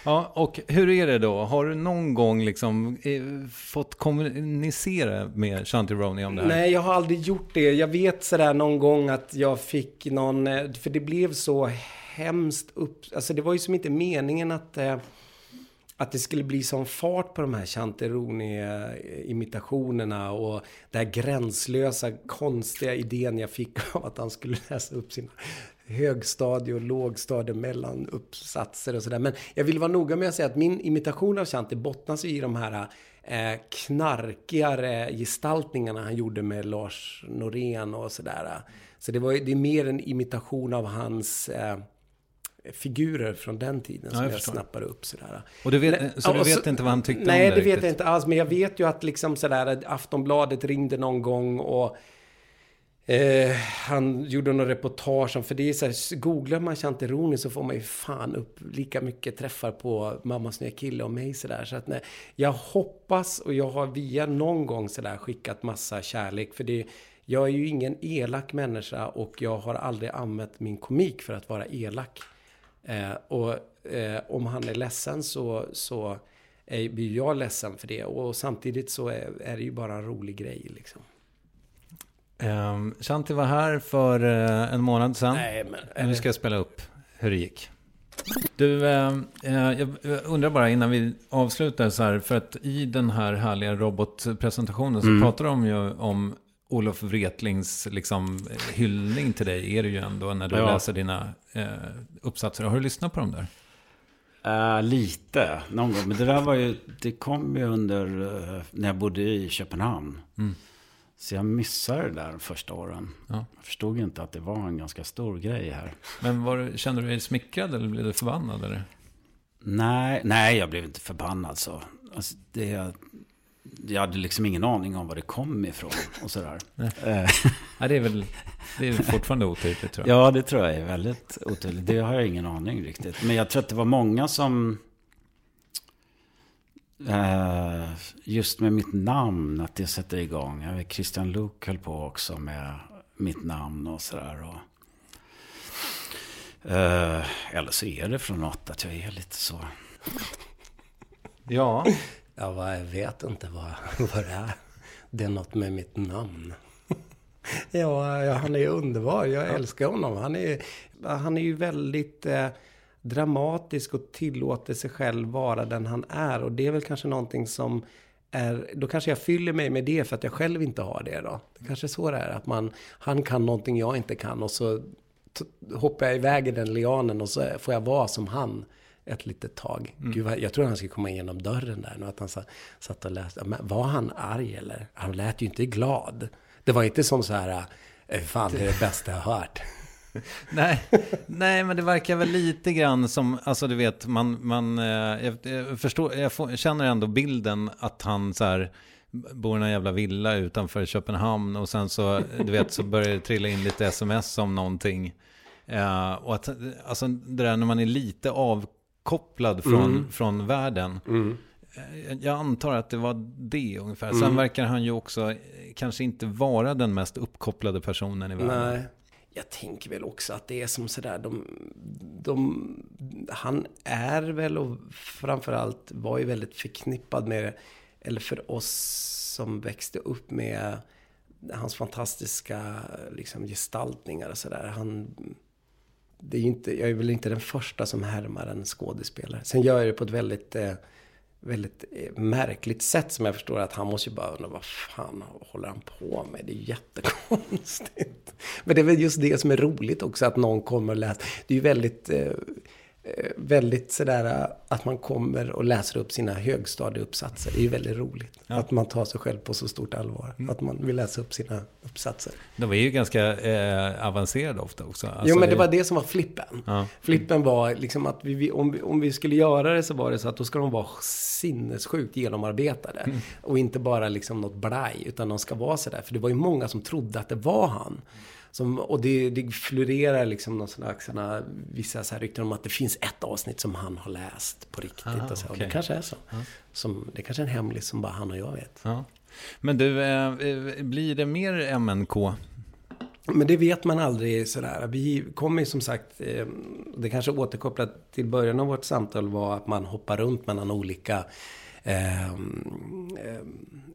Ja, och hur är det då? Har du någon gång liksom eh, fått kommunicera med Chanturoni om det här? Nej, jag har aldrig gjort det. Jag vet sådär någon gång att jag fick någon, för det blev så hemskt upp, alltså det var ju som inte meningen att, eh, att det skulle bli sån fart på de här Chanteroni-imitationerna och den här gränslösa, konstiga idén jag fick av att han skulle läsa upp sina högstadie och lågstadie mellanuppsatser och sådär. Men jag vill vara noga med att säga att min imitation av Chanti bottnas i de här eh, knarkigare gestaltningarna han gjorde med Lars Norén och sådär. Så det, var, ju- det är mer en imitation av hans eh, figurer från den tiden Ja, som jag jag, snappar upp sådär. Och du vet- Nej, så du vet inte vad han tyckte om Nej, det det vet jag inte alls. Men jag vet ju att liksom sådär, Aftonbladet ringde någon gång och Eh, han gjorde någon reportage om, för det är så här, googlar man Chanteroni så får man ju fan upp lika mycket träffar på Mammas nya kille och mig sådär. Så att nej, jag hoppas och jag har via någon gång sådär skickat massa kärlek. För det, jag är ju ingen elak människa och jag har aldrig använt min komik för att vara elak. Eh, och eh, om han är ledsen så, så är, blir jag ledsen för det. Och samtidigt så är, är det ju bara en rolig grej liksom. Um, Shanti var här för eh, en månad sedan. Nej, men- Nu ska jag spela upp hur det gick. Du, eh, eh, jag undrar bara innan vi avslutar så här, för att i den här härliga robotpresentationen så Mm. pratar de ju om Olof Wretlings liksom, hyllning till dig, är det ju ändå när du Ja. läser dina eh, uppsatser. Har du lyssnat på dem där? Uh, lite, någon gång. Men det där var ju, det kom ju under, uh, när jag bodde i Köpenhamn. Mm. Så jag missade det där första åren. Ja. Jag förstod inte att det var en ganska stor grej här. Men var, du- kände du dig smickrad eller blev du förbannad? Eller? Nej, nej jag blev inte förbannad så. Alltså, det, jag hade liksom ingen aning om var det kom ifrån och sådär. Nej. Eh, Nej, det är väl det är fortfarande otydligt tror jag. Ja, det tror jag är väldigt otydligt. Det har jag ingen aning riktigt. Men jag tror att det var många som... Eh, just med mitt namn, att det sätter igång. Jag vet, Christian Luuk höll på också med mitt namn och sådär. Och, eh, eller så är det från något att jag är lite så. Ja. Ja, vad jag vet inte vad, vad det är. Det är något med mitt namn. Ja, ja han är underbar. Jag älskar honom. Han är, han är ju väldigt eh, dramatisk och tillåter sig själv vara den han är. Och det är väl kanske någonting som är... Då kanske jag fyller mig med det för att jag själv inte har det då. Det kanske är så det är. Att man, han kan någonting jag inte kan och så hoppar jag iväg i den lianen och så får jag vara som han ett litet tag. Mm. Gud, jag tror han skulle komma igenom dörren där nu. Att han sa- satt och läste. Men var han arg eller? Han lät ju inte glad. Det var inte som så här, "Eh, fan det är det bästa jag har hört. Nej, nej, men det verkar väl lite grann som, alltså du vet, man, man eh, jag, jag förstår, jag får, känner ändå bilden att han så här bor i en jävla villa utanför Köpenhamn och sen så, du vet, så börjar det trilla in lite sms om någonting. Eh, och att, alltså det där när man är lite avkopplad från, Mm. från världen. Mm. Eh, Jag antar att det var det ungefär. Sen Mm. verkar han ju också eh, kanske inte vara den mest uppkopplade personen i världen. Nej. Jag tänker väl också att det är som sådär, de, de, han är väl och framförallt var ju väldigt förknippad med, eller för oss som växte upp med hans fantastiska liksom, gestaltningar och sådär. Han, det är inte, jag är väl inte den första som härmar en skådespelare. Sen gör jag det på ett väldigt, eh, väldigt eh, märkligt sätt som jag förstår att han måste ju bara undra vad fan håller han på med? Det är ju jättekonstigt. Men det är väl just det som är roligt också att någon kommer och läser. Det är ju väldigt, eh, väldigt sådär eh, att man kommer och läser upp sina högstadieuppsatser. Det är ju väldigt roligt. Ja. Att man tar sig själv på så stort allvar. Mm. Att man vill läsa upp sina uppsatser. De är ju ganska eh, avancerade ofta också. Alltså, jo, men det var det som var flippen. Ja. Flippen var liksom att vi, om, vi, om vi skulle göra det så var det så att då ska de vara sinnessjukt genomarbetade. Mm. Och inte bara liksom något blaj, utan de ska vara sådär. För det var ju många som trodde att det var han. Som, och det, det florerar liksom någon slags, vissa så här rykten om att det finns ett avsnitt som han har läst på riktigt. Aha, och, så. och okej. det kanske är så. Ja. Som, det kanske är en hemlis som bara han och jag vet. Ja. Men du, eh, eh, blir det mer MNK? Men det vet man aldrig sådär. Vi kommer ju som sagt, eh, det kanske återkopplat till början av vårt samtal var att man hoppar runt mellan olika eh, eh,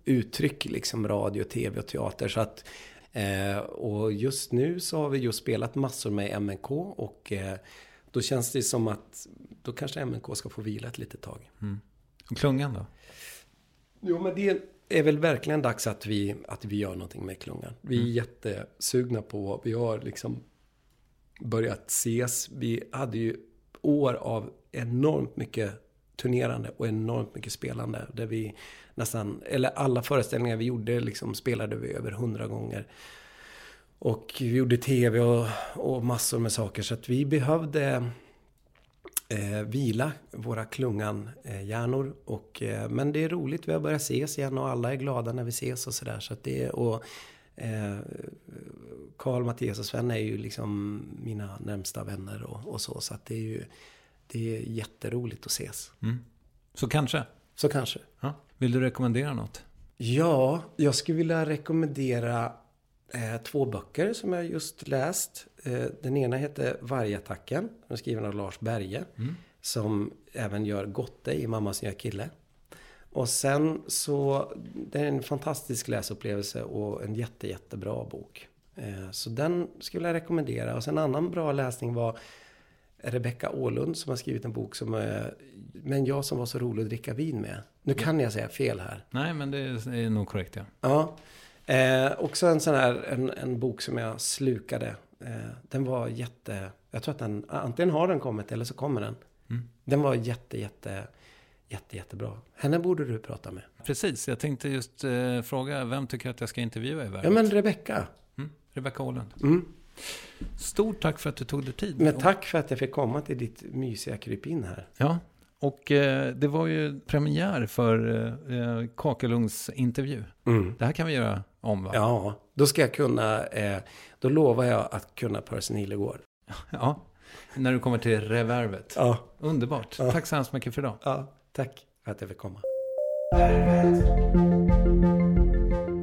uttryck, liksom radio, tv och teater. Så att, eh, och just nu så har vi just spelat massor med MNK och eh, då känns det som att då kanske MNK ska få vila ett litet tag. Mm. Och klungan då? Jo, men det är väl verkligen dags att vi, att vi gör någonting med klungan. Vi är Mm. jättesugna på, vi har liksom börjat ses. Vi hade ju år av enormt mycket turnerande och enormt mycket spelande. Där vi nästan, eller alla föreställningar vi gjorde liksom spelade vi över hundra gånger. Och vi gjorde tv och, och massor med saker. Så att vi behövde eh, vila våra klungan-hjärnor. Och, eh, men det är roligt, vi har börjat ses igen och alla är glada när vi ses och sådär. Så att det är, och eh, Karl, Mattias och Sven är ju liksom mina närmsta vänner och, och så. Så att det är ju det är jätteroligt att ses. Mm. Så kanske? Så kanske. Ja. Vill du rekommendera något? Ja, jag skulle vilja rekommendera eh, två böcker som jag just läst. Eh, den ena heter Vargattacken. Den är skriven av Lars Berge. Mm. Som även gör Gotte i Mammas nya kille. Och sen så, det är en fantastisk läsupplevelse och en jätte, jättebra bok. Eh, så den skulle jag rekommendera. Och sen en annan bra läsning var Rebecka Åhlund som har skrivit en bok som är Men jag som var så rolig att dricka vin med. Nu kan jag säga fel här. Nej, men det är nog korrekt ja. Ja. Eh, också en sån här, en, en bok som jag slukade. Eh, den var jätte, jag tror att den, antingen har den kommit eller så kommer den. Mm. Den var jätte, jätte, jätte, jättebra. Henne borde du prata med. Precis, jag tänkte just eh, fråga, vem tycker att jag ska intervjua i Värvet? Ja, men Rebecka. Mm, Rebecka Åhlund. Mm. Stort tack för att du tog dig tid. Men tack för att jag fick komma till ditt mysiga krypin här. Ja, och eh, det var ju premiär för eh, kakelugns-intervju. Mm. Det här kan vi göra om va? Ja, då ska jag kunna, eh, då lovar jag att kunna Percy Nilegård. Ja, när du kommer till revervet. Ja. Underbart. Ja. Tack så hemskt mycket för idag. Ja, tack för att jag fick komma.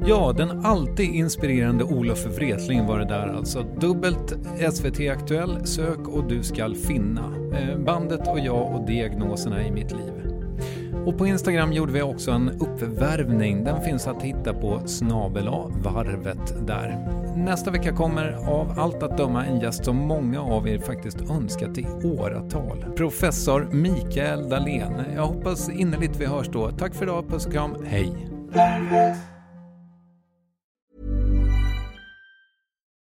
Ja, den alltid inspirerande Olof Wretling var det där alltså. Dubbelt SVT Aktuell, sök och du skall finna. Eh, bandet och jag och diagnoserna i mitt liv. Och på Instagram gjorde vi också en uppvärvning. Den finns att hitta på snabel varvet där. Nästa vecka kommer av allt att döma en gäst som många av er faktiskt önskat i åratal. Professor Mikael Dahlén. Jag hoppas innerligt vi hörs då. Tack för idag, puss och kram, hej!